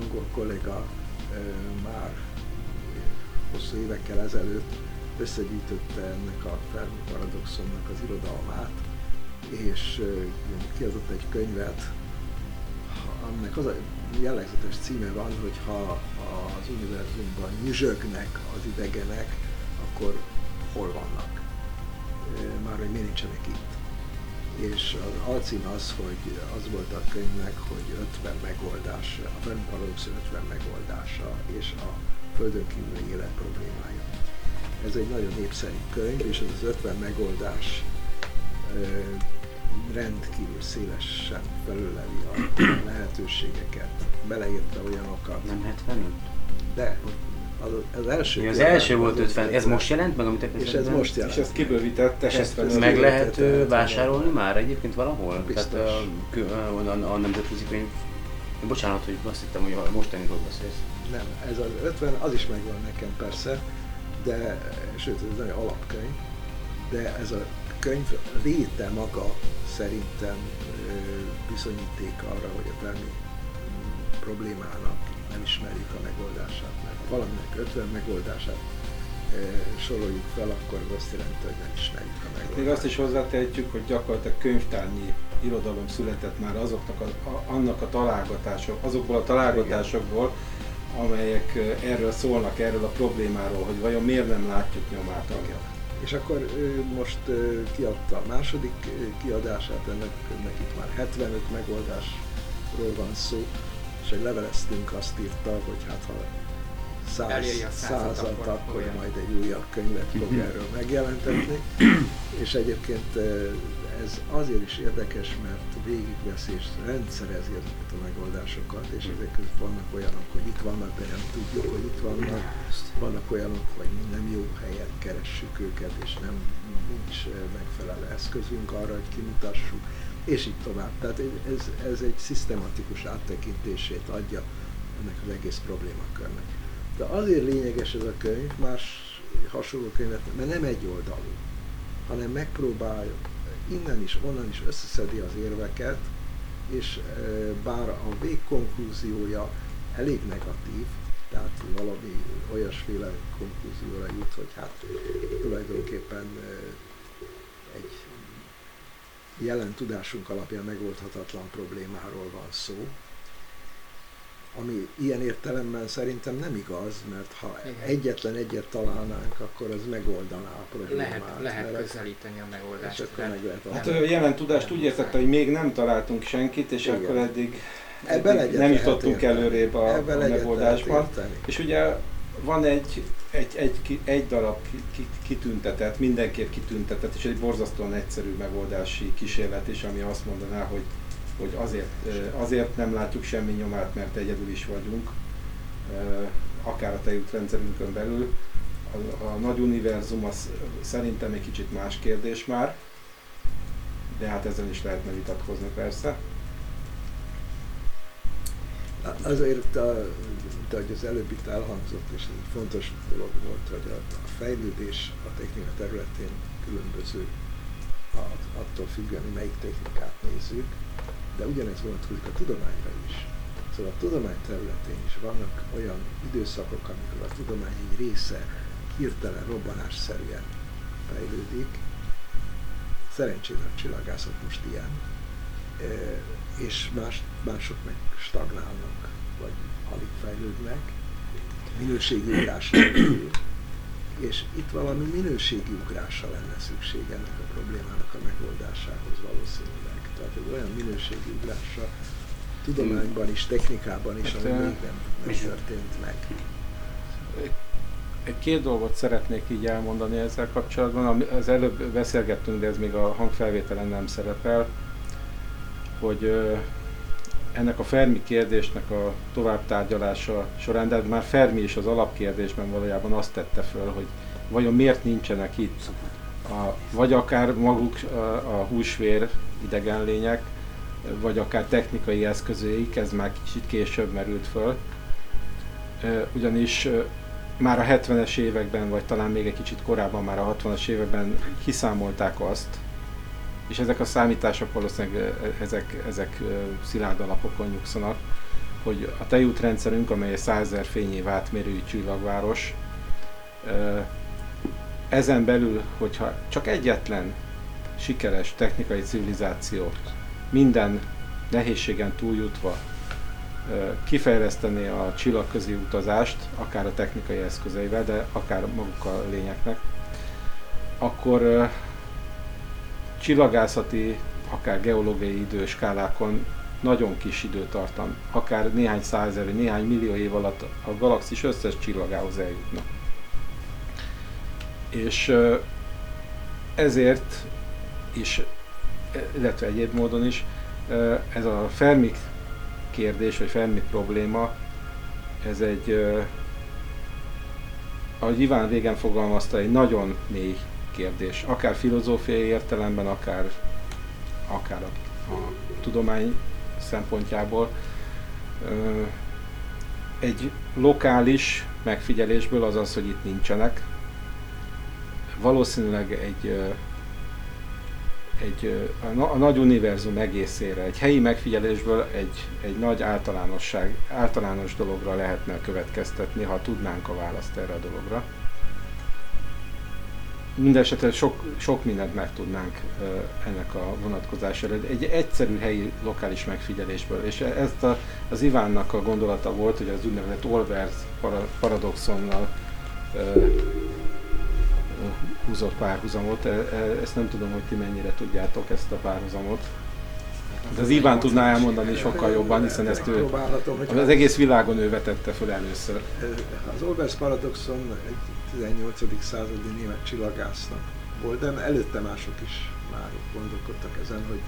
angol kolléga eh, már hosszú évekkel ezelőtt összegyűjtötte ennek a Fermi paradoxonnak az irodalmát, és kiadott egy könyvet, aminek az a jellegzetes címe van, hogy ha az univerzumban nyüzsögnek az idegenek, akkor hol vannak? már hogy miért nincsenek itt. És az alcím az, hogy az volt a könyvnek, hogy 50 megoldás, a Fermi Paradox 50 megoldása és a Földön kívüli élet problémája. Ez egy nagyon népszerű könyv, és ez az 50 megoldás rendkívül szélesen felüleli a lehetőségeket, beleírta olyanokat. Nem 75? De az, az első Mi az első volt az 50, ez most jelent meg, amit te És ez most jelent. És ezt kibővítette És ezt 75 meg lehet vásárolni már egyébként valahol? Biztos. Tehát a, a, a, nemzetközi könyv... Én bocsánat, hogy azt hittem, hogy a mostanitól beszélsz. Nem, ez az 50, az is megvan nekem persze, de, sőt, ez nagyon alapkönyv, de ez a könyv léte maga szerintem bizonyíték arra, hogy a Fermi mm, problémának nem ismerjük a megoldását, mert ha valaminek 50 megoldását soroljuk fel, akkor az azt jelenti, hogy nem ismerjük a megoldást. Még azt is hozzátehetjük, hogy gyakorlatilag könyvtárnyi irodalom született már azoknak a, a, annak a találgatások, azokból a találgatásokból, amelyek erről szólnak, erről a problémáról, hogy vajon miért nem látjuk nyomát annak. És akkor ő most kiadta a második kiadását, ennek könyvnek itt már 75 megoldásról van szó, és egy leveleztünk azt írta, hogy hát ha száz, százat, akkor akkor majd egy újabb könyvet fog erről megjelentetni. és egyébként ez azért is érdekes, mert végigveszi és rendszerezi ezeket a megoldásokat, és ezek között vannak olyanok, hogy itt vannak, de nem tudjuk, hogy itt vannak. Vannak olyanok, hogy nem jó helyen keressük őket, és nem nincs eh, megfelelő eszközünk arra, hogy kimutassuk, és így tovább. Tehát ez, ez egy szisztematikus áttekintését adja ennek az egész problémakörnek. De azért lényeges ez a könyv, más hasonló könyvet, mert nem egy oldalú, hanem megpróbál innen is, onnan is összeszedi az érveket, és eh, bár a végkonklúziója elég negatív, tehát valami olyasféle konklúzióra jut, hogy hát tulajdonképpen eh, egy jelen tudásunk alapján megoldhatatlan problémáról van szó, ami ilyen értelemben szerintem nem igaz, mert ha Igen. egyetlen egyet találnánk, akkor az megoldaná a problémát. Lehet, lehet mert közelíteni a és megoldást. akkor meg lehet Hát ö, jelen tudást úgy értette, hogy még nem találtunk senkit, és Igen. akkor eddig, Ebben eddig nem jutottunk érteni. előrébb a, Ebben a megoldásban. És ugye van egy, egy, egy, egy darab ki- ki- kitüntetett, mindenképp kitüntetett, és egy borzasztóan egyszerű megoldási kísérlet is, ami azt mondaná, hogy, hogy azért, azért nem látjuk semmi nyomát, mert egyedül is vagyunk, akár a tejútrendszerünkön belül. A, a nagy univerzum az szerintem egy kicsit más kérdés már, de hát ezen is lehetne vitatkozni persze. Azért, a, mint ahogy az előbb itt elhangzott, és ez egy fontos dolog volt, hogy a, a fejlődés a technika területén különböző a- attól függően, hogy melyik technikát nézzük, de ugyanez vonatkozik a tudományra is. Szóval a tudomány területén is vannak olyan időszakok, amikor a tudomány egy része hirtelen robbanásszerűen fejlődik. Szerencsére a csillagászat most ilyen, és más, mások meg stagnálnak, vagy alig fejlődnek, minőségi ugrás nélkül. És itt valami minőségi ugrásra lenne szükség ennek a problémának a megoldásához valószínűleg. Tehát egy olyan minőségi ugrásra tudományban is, technikában is, Hát, ami eh, még nem, nem és- történt meg. Egy két dolgot szeretnék így elmondani ezzel kapcsolatban. Az előbb beszélgettünk, de ez még a hangfelvételen nem szerepel. hogy ennek a Fermi kérdésnek a továbbtárgyalása során, de már Fermi is az alapkérdésben valójában azt tette föl, hogy vajon miért nincsenek itt a, vagy akár maguk a, a húsvér idegen lények, vagy akár technikai eszközéik, ez már kicsit később merült föl. Ugyanis már a 70-es években, vagy talán még egy kicsit korábban, már a 60-as években kiszámolták azt, és ezek a számítások valószínűleg ezek, ezek szilárd alapokon nyugszanak, hogy a tejútrendszerünk, amely egy 100 000 fényév átmérőjű csillagváros, ezen belül, hogyha csak egyetlen sikeres technikai civilizáció minden nehézségen túljutva ö, kifejlesztené a csillagközi utazást, akár a technikai eszközeivel, de akár maguk a lényeknek, akkor csillagászati, akár geológiai időskálákon nagyon kis időtartam, akár néhány százezer, néhány millió év alatt a galaxis összes csillagához eljutna. És ezért is, illetve egyéb módon is, ez a Fermi kérdés, vagy Fermi probléma, ez egy, ahogy Iván régen fogalmazta, egy nagyon mély kérdés, akár filozófiai értelemben, akár, akár a, a tudomány szempontjából. Egy lokális megfigyelésből az az, hogy itt nincsenek. Valószínűleg egy, egy a, a nagy univerzum egészére, egy helyi megfigyelésből egy, egy nagy általánosság, általános dologra lehetne következtetni, ha tudnánk a választ erre a dologra Mindenesetre sok, sok mindent megtudnánk ennek a vonatkozására. Egy egyszerű helyi lokális megfigyelésből. És ezt a, az Ivánnak a gondolata volt, hogy az úgynevezett Olbers para, paradoxonnal húzott párhuzamot. E, e, ezt nem tudom, hogy ti mennyire tudjátok ezt a párhuzamot. De az Iván tudná elmondani sokkal jobban, hiszen ezt ő, az egész világon ő vetette föl először. Az Olbers paradoxon egy 18. századi német csillagásznak volt, de előtte mások is már gondolkodtak ezen, hogy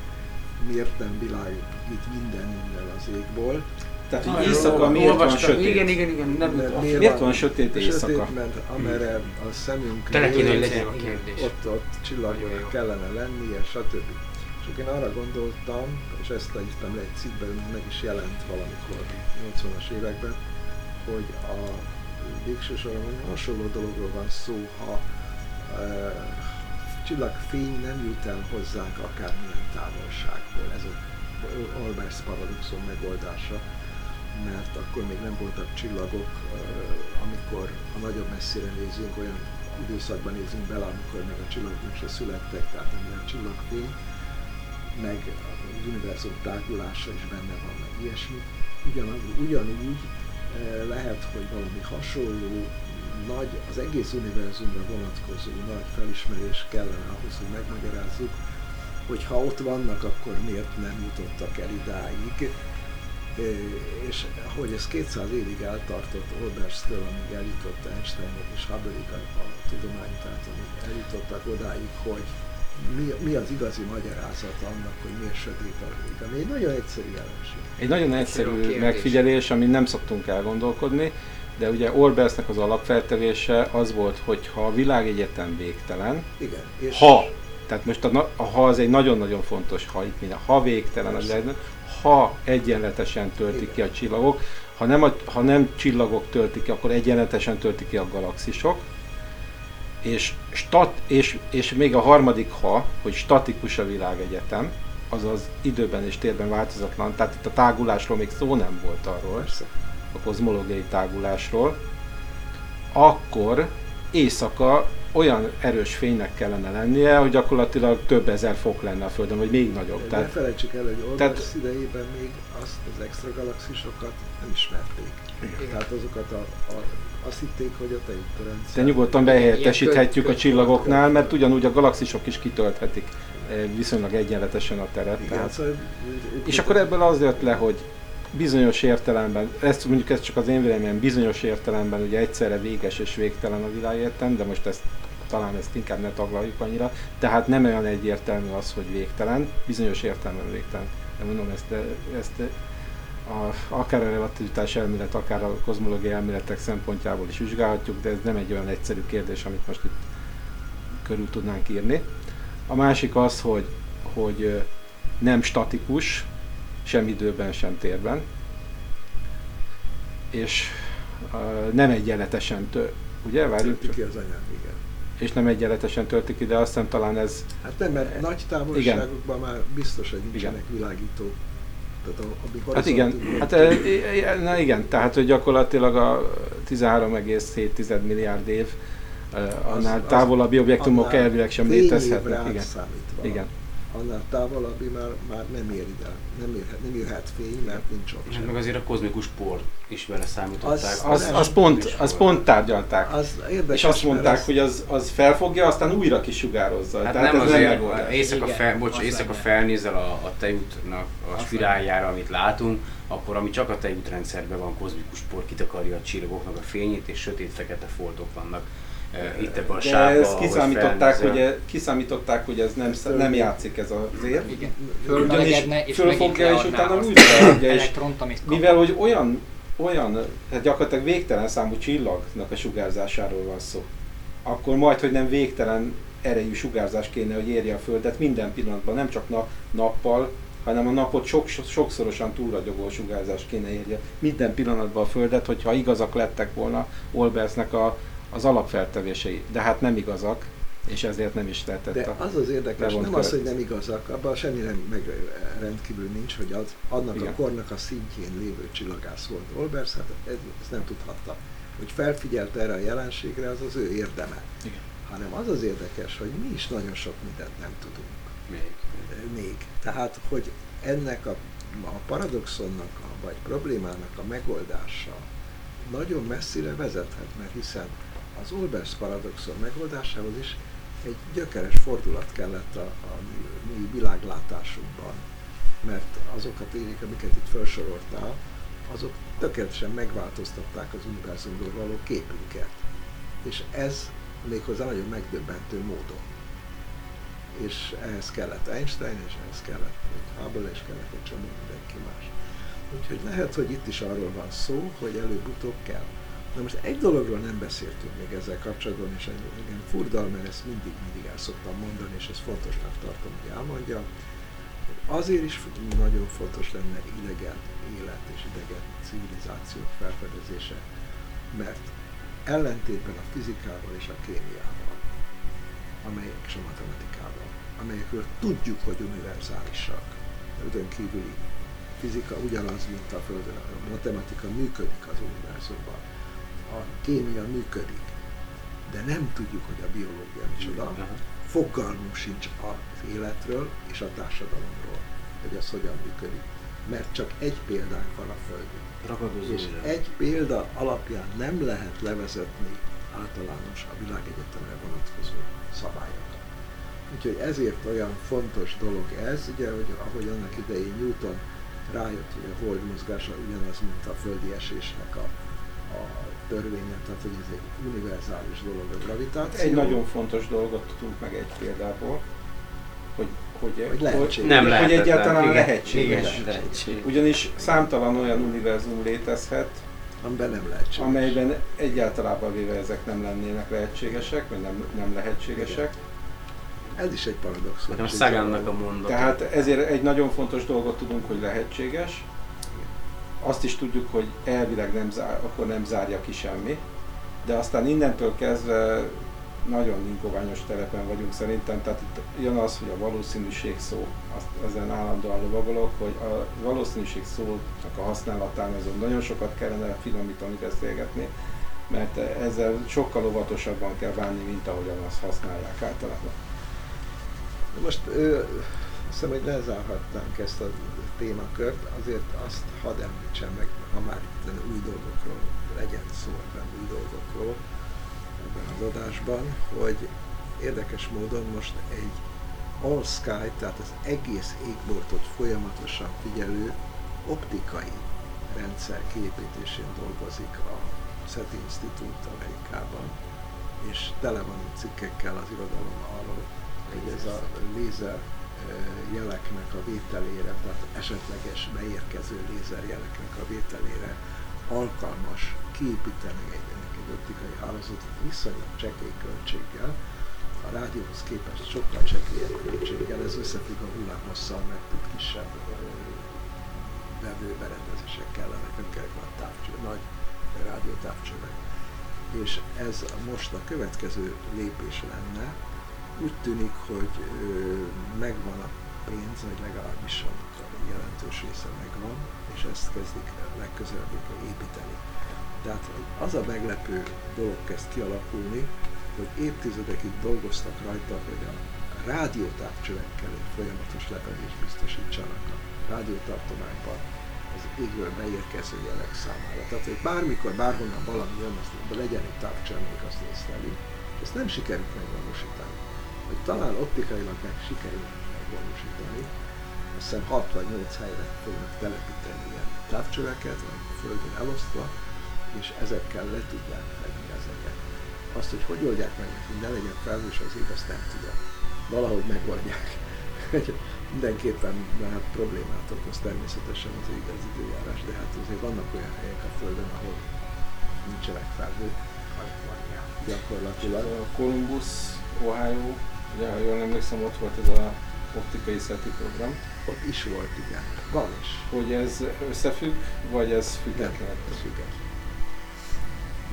miért nem világít minden minden az égból. Tehát, hogy éjszaka miért van olvastam. sötét? Igen, igen, igen, nem Mert Miért van sötét éjszaka? Sötét, mert amerre a szemünk Tele kéne, hogy néz, legyen a kérdés. ott, ott csillag Nagyon jó. kellene lennie, stb. És én arra gondoltam, és ezt írtam le egy cikkben, meg is jelent valamikor 80-as években, hogy a végső soron hasonló dologról van szó, ha e, csillagfény nem jut el hozzánk akármilyen távolságból. Ez a Olbers paradoxon megoldása, mert akkor még nem voltak csillagok, e, amikor a nagyobb messzire nézünk, olyan időszakban nézünk bele, amikor még a csillagok még se születtek, tehát nem ilyen csillagfény, meg az univerzum tágulása is benne van, meg ilyesmi. Ugyanúgy, ugyanúgy eh, lehet, hogy valami hasonló nagy, az egész univerzumra vonatkozó nagy felismerés kellene ahhoz, hogy megmagyarázzuk, hogy ha ott vannak, akkor miért nem jutottak el idáig. És hogy ez 200 évig eltartott Olberstől, amíg eljutott Einsteinok és Hubble-ig a, a tudomány, tehát amíg eljutottak odáig, hogy mi, mi az igazi magyarázat annak, hogy miért sötét a ég, ami egy nagyon egyszerű jelenség. Egy nagyon Egyszerű egyszerű kérdés. megfigyelés, amin nem szoktunk elgondolkodni, de ugye Olbersnek az alapfeltevése az volt, hogy ha a világegyetem végtelen, Igen, és ha, tehát most a, ha az egy nagyon-nagyon fontos ha itt minden, ha végtelen a Persze. világegyetem, ha egyenletesen töltik ki a csillagok, ha nem, a, ha nem csillagok töltik ki, akkor egyenletesen töltik ki a galaxisok, és, stat, és, és még a harmadik ha, hogy statikus a világegyetem, azaz időben és térben változatlan, tehát itt a tágulásról még szó nem volt arról, a kozmológiai tágulásról, akkor éjszaka olyan erős fénynek kellene lennie, hogy gyakorlatilag több ezer fok lenne a Földön, vagy még nagyobb. ne Tehát, felejtsük el, hogy Olbers tehát- idejében még azt az extra galaxisokat nem ismerték. Tehát azokat a, a, azt hitték, hogy a tejútrendszer. de nyugodtan behelyettesíthetjük a csillagoknál, mert ugyanúgy a galaxisok is kitölthetik eh, viszonylag egyenletesen a teret. Igen, Tehát, szóval, és akkor ebből az jött le, hogy bizonyos értelemben, ezt mondjuk ez csak az én véleményem, bizonyos értelemben ugye egyszerre véges és végtelen a világegyetem, de most ezt talán ezt inkább ne taglaljuk annyira, tehát nem olyan egyértelmű az, hogy végtelen, bizonyos értelemben végtelen. de mondom, ezt, ezt a, akár a relativitás elmélet, akár a kozmológiai elméletek szempontjából is vizsgálhatjuk, de ez nem egy olyan egyszerű kérdés, amit most itt körül tudnánk írni. A másik az, hogy, hogy nem statikus, sem időben, sem térben, és ö, nem egyenletesen tő, ugye? Várjunk, Tölti ki az anyag, igen. És nem egyenletesen töltik ide, azt hiszem talán ez Hát nem, mert nagy távolságokban már biztos, hogy nincsenek világító. Tehát a, ami Hát igen, hát e, e, na igen, tehát hogy gyakorlatilag a 13,7 milliárd év e, annál az- távolabbi objektumok annál elvileg sem létezhetnek. Igen. átszámítva. igen. Annál távolabbi már, már nem ér ide, nem, érhet, nem írhat fény, mert nincs ott Hát meg azért a kozmikus por is vele számították. Az- Az, az, pont, az pont tárgyalták. Az érdekes, És azt mondták, az- hogy az, az felfogja, aztán újra kisugározza. Hát Tehát nem ez azért, megoldás. éjszaka, fel, bocs, az éjszaka felnézel a, a tejútnak a Az spiráljára, amit látunk, akkor ami csak a tejútrendszerben van, kozmikus por kitakarja a csillagoknak a fényét, és sötét-fekete foltok vannak itt ebben a De sávban. ezt kiszámították, felnézel. hogy, e- kiszámították, hogy ez nem, nem játszik ez az érv. Igen. Ugyanis és fölfogja, és utána újra leadja, és. Mivel, hogy olyan, olyan, hát gyakorlatilag végtelen számú csillagnak a sugárzásáról van szó, akkor majd, hogy nem végtelen erejű sugárzás kéne, hogy érje a Földet minden pillanatban, nem csak na, nappal, hanem a napot sok, sokszorosan túlragyogó sugárzás kéne érje minden pillanatban a Földet, hogyha igazak lettek volna Olbersnek a, az alapfeltevései. De hát nem igazak, és ezért nem is lehetett De a... az az érdekes, nem az, hogy nem igazak, abban semmi meg rendkívül nincs, hogy az, annak Igen. a kornak a szintjén lévő csillagász volt Olbers, hát ez, ezt nem tudhatta. Hogy felfigyelt erre a jelenségre, az az ő érdeme. Igen. Hanem az az érdekes, hogy mi is nagyon sok mindent nem tudunk. Még. még. Tehát, hogy ennek a, a paradoxonnak, a, vagy problémának a megoldása nagyon messzire vezethet, mert hiszen az Olbers paradoxon megoldásához is egy gyökeres fordulat kellett a, a mi- világlátásunkban, mert azok a tények, amiket itt felsoroltál, azok tökéletesen megváltoztatták az univerzumról való képünket. És ez méghozzá nagyon megdöbbentő módon és ehhez kellett Einstein, és ehhez kellett egy Hubble, és kellett egy csomó mindenki más. Úgyhogy lehet, hogy itt is arról van szó, hogy előbb-utóbb kell. Na most egy dologról nem beszéltünk még ezzel kapcsolatban, és engem furdal, mert ezt mindig, mindig el szoktam mondani, és ez fontosnak tartom, hogy elmondjam, hogy azért is nagyon fontos lenne idegen élet és idegen civilizációk felfedezése, mert ellentétben a fizikával és a kémiával, amelyek és a matematikával, amelyekről tudjuk, hogy univerzálisak. Földön kívüli fizika ugyanaz, mint a Földön. A matematika működik az univerzumban. A kémia működik. De nem tudjuk, hogy a biológia micsoda. Fogalmunk sincs az életről és a társadalomról, hogy az hogyan működik. Mert csak egy példánk van a Földön. Ragadozó És egy példa alapján nem lehet levezetni általános a világegyetemre vonatkozó szabályokat. Úgyhogy ezért olyan fontos dolog ez, ugye, hogy ahogy annak idején Newton rájött, hogy a hold mozgása ugyanaz, mint a földi esésnek a, a törvénye, tehát hogy ez egy univerzális dolog a gravitáció. Egy nagyon fontos dolgot tudunk meg egy példából, hogy, hogy, Hogy lehetséges. Nem hogy egyáltalán Igen, lehetséges. igen, lehetséges. Ugyanis számtalan olyan univerzum létezhet, amiben nem lehetséges. amelyben egyáltalában véve ezek nem lennének lehetségesek, vagy nem, nem lehetségesek. Ez is egy paradoxon. Nekem Sagannak a dolog. mondata. Tehát ezért egy nagyon fontos dolgot tudunk, hogy lehetséges. Azt is tudjuk, hogy elvileg nem zár, akkor nem zárja ki semmi. De aztán innentől kezdve nagyon ingoványos telepen vagyunk szerintem, tehát itt jön az, hogy a valószínűség szó, azt, ezen állandóan lovagolok, hogy a valószínűség szónak a használatán azon nagyon sokat kellene finomítani, beszélgetni, mert ezzel sokkal óvatosabban kell bánni, mint ahogyan azt használják általában. Most ö, hiszem, hogy lezárhatnánk ezt a témakört, azért azt hadd említsem meg, ha már itt új dolgokról legyen szó ebben új dolgokról ebben az adásban, hogy érdekes módon most egy All Sky, tehát az egész égboltot folyamatosan figyelő optikai rendszer kiépítésén dolgozik a SETI Institute Amerikában, és tele van cikkekkel az irodalom arról, hogy ez a lézer jeleknek a vételére, tehát esetleges beérkező lézerjeleknek a vételére alkalmas kiépíteni egy, egy optikai hálózatot viszonylag csekély költséggel, a rádióhoz képest sokkal csekélyebb költséggel, ez összefügg a hullámhosszal, mert itt kisebb vevőberendezések kellenek, nem kell nagy távcső, nagy rádiótávcsövek. És ez most a következő lépés lenne. Úgy tűnik, hogy megvan a pénz, vagy legalábbis a jelentős része megvan, és ezt kezdik legközelebb építeni. Tehát az a meglepő dolog kezd kialakulni, hogy évtizedekig dolgoztak rajta, hogy a rádiótávcsövekkel egy folyamatos lepedést biztosítsanak a rádiótartományban az égből beérkező jelek számára. Tehát, hogy bármikor, bárhonnan valami jön, azt legyen egy távcső, amelyik azt észleli, ezt nem sikerült megvalósítani. Hogy talán optikailag meg sikerült megvalósítani, azt hiszem 6 vagy 8 helyre fognak telepíteni ilyen távcsöveket, vagy földön elosztva, és ezekkel le tudják fedni ezeket. Azt, hogy hogy oldják meg, hogy ne legyen felhős az ég, azt nem tudom. Valahogy megoldják. Mindenképpen hát problémát okoz természetesen az ég az időjárás, de hát azért vannak olyan helyek a Földön, ahol nincsenek felhők. Gyakorlatilag. A Columbus, Ohio, ugye, ha jól emlékszem, ott volt ez a optikai SETI program. Ott is volt, igen. Van is. Hogy ez összefügg, vagy ez független? Nem, ez független.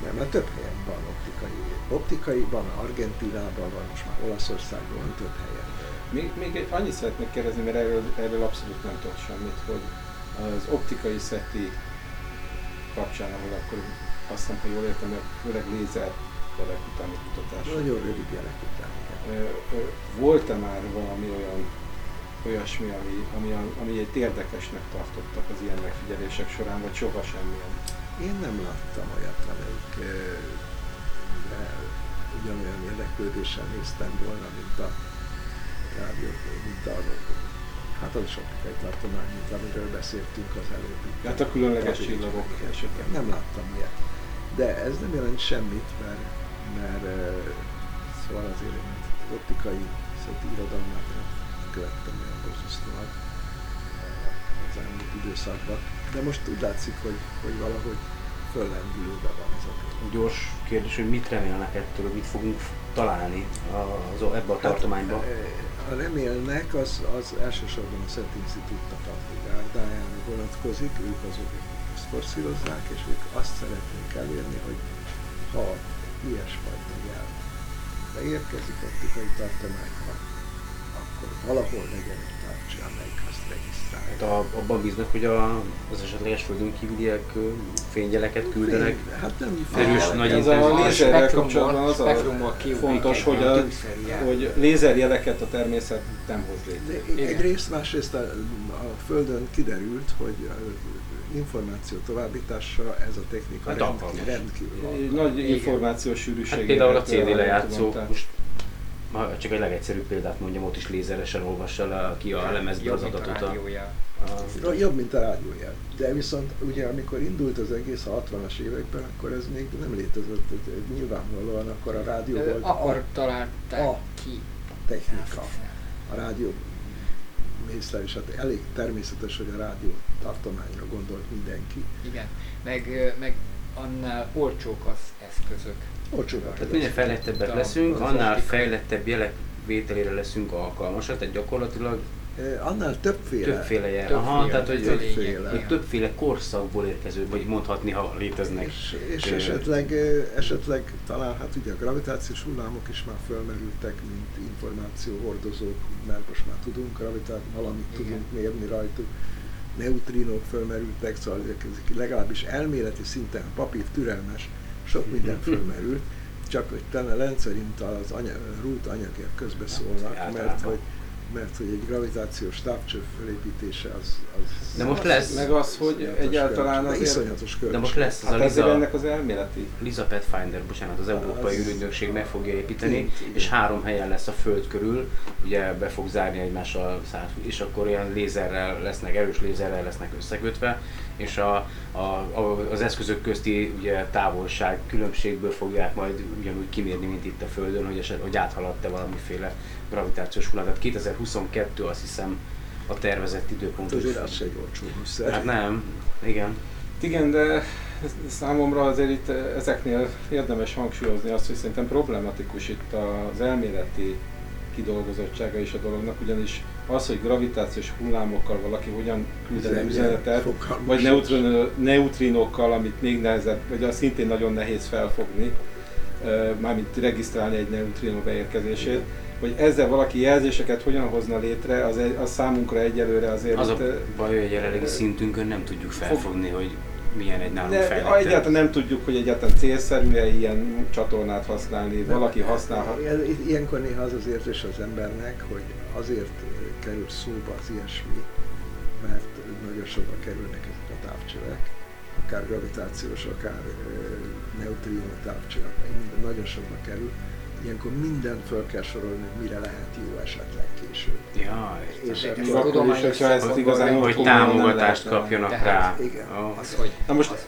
Nem, mert több helyen van optikai. Optikai van, Argentinában van, most már Olaszországban van több helyen. Még, még annyit szeretnék kérdezni, mert erről, erről abszolút nem tudok semmit, hogy az optikai SETI kapcsán, ahol akkor azt hiszem, ha jól értem, hogy főleg lézer jelek utáni kutatás. Nagyon rövid jelek után, igen. Volt-e már valami olyan olyasmi, ami, ami, ami egy érdekesnek tartottak az ilyen megfigyelések során, vagy soha semmilyen? Én nem láttam olyat, amelyik ugyanolyan érdeklődéssel néztem volna, mint a rádió, mint a hát az is optikai tartomány, mint amiről beszéltünk az előbb. Hát a különleges csillagok esetben. Nem láttam ilyet. De ez nem jelent semmit, mert, mert szóval azért én optikai szeti irodalmát követtem olyan borzasztóan az elmúlt időszakban. De most úgy látszik, hogy, hogy valahogy föllendülőbe van ez a Gyors kérdés, hogy mit remélnek ettől, mit fogunk találni az, ebbe a tartományba? Hát, a remélnek az, az elsősorban a Szent Institútnak a gárdájára vonatkozik, ők azok, akik ezt forszírozzák, és ők azt szeretnék elérni, hogy ha ilyesfajta jel beérkezik optikai tartományba, akkor valahol legyen egy tárcsa, amelyik azt regisztrálja. Hát a, abban bíznak, hogy a, az esetleges földön kívüliek fényjeleket küldenek? Fény, hát nem erős, nagy Ez a lézerrel kapcsolatban az a fontos, hogy, a, hogy lézerjeleket a természet nem hoz létre. Egyrészt, másrészt a, a Földön kiderült, hogy információ továbbítása ez a technika hát rendkívül, rendkívül Nagy információs sűrűség. Hát például a CD lejátszó, most ha csak egy legegyszerűbb példát mondjam, ott is lézeresen olvassa le ki a lemezből az adatot. A, a... Jobb, mint a rádiójel. De viszont ugye amikor indult az egész a 60-as években, akkor ez még nem létezett, nyilvánvalóan akkor a rádió volt akkor a, találták a ki. technika. A rádió észre, és hát elég természetes, hogy a rádió tartományra gondolt mindenki. Igen, meg, meg annál olcsók az eszközök. Olcsóbbak. Tehát minél fejlettebbek leszünk, annál fejlettebb jelek vételére leszünk alkalmasak, tehát gyakorlatilag annál többféle. Többféle jel. Többféle, Aha, tehát hogy, többféle. hogy többféle korszakból érkező, vagy mondhatni, ha léteznek. És, és esetleg, esetleg talán hát ugye a gravitációs hullámok is már fölmerültek, mint információhordozók, mert most már tudunk gravitát, valamit Igen. tudunk mérni rajtuk. Neutrinók fölmerültek, szóval ezek legalábbis elméleti szinten papír türelmes, sok minden fölmerült, csak hogy talán rendszerint az anya, rút anyagért közbeszólnak, mert hogy mert hogy egy gravitációs távcső felépítése az, az... De most lesz. Meg az, hogy egyáltalán az iszonyatos költség. De most lesz az hát a Liza, ennek az elméleti. Liza Pathfinder, bocsánat, az Európai Az- űrügynökség meg fogja építeni, igen. és három helyen lesz a Föld körül, ugye be fog zárni egymással száz, és akkor ilyen lézerrel lesznek, erős lézerrel lesznek összekötve, és a, a, a, az eszközök közti ugye, távolság különbségből fogják majd ugyanúgy kimérni, mint itt a Földön, hogy, eset, hogy áthaladta valamiféle gravitációs hullám. Tehát 2022 azt hiszem a tervezett időpont. Azért az se egy olcsó műszer. Hát nem, igen. Igen, de számomra azért itt ezeknél érdemes hangsúlyozni azt, hogy szerintem problematikus itt az elméleti kidolgozottsága is a dolognak, ugyanis az, hogy gravitációs hullámokkal valaki hogyan küldene üzenetet, fogalmam vagy sincs. neutrin, neutrinokkal, amit még nehezebb, vagy az szintén nagyon nehéz felfogni, mármint regisztrálni egy neutrino beérkezését, hogy ezzel valaki jelzéseket hogyan hozna létre, az, egy- az számunkra egyelőre azért... Az a baj, hogy a jelenlegi szintünkön nem tudjuk felfogni, hogy milyen egy nálunk fejlett. egyáltalán nem tudjuk, hogy egyáltalán célszerű-e ilyen csatornát használni, valaki használhat. Ilyen- Ilyenkor néha az az érzés az embernek, hogy azért kerül szóba az ilyesmi, mert nagyon sokba kerülnek ezek a távcsövek, akár gravitációs, akár ö, neutrino távcsövek, minden nagyon sokba kerül. Ilyenkor mindent föl kell sorolni, hogy mire lehet jó esetleg később. Ja, És. Ez Még akkor is, hogyha ezt igazán hogy támogatást kapjanak Tehát, rá. igen. Ó. Az, hogy Na most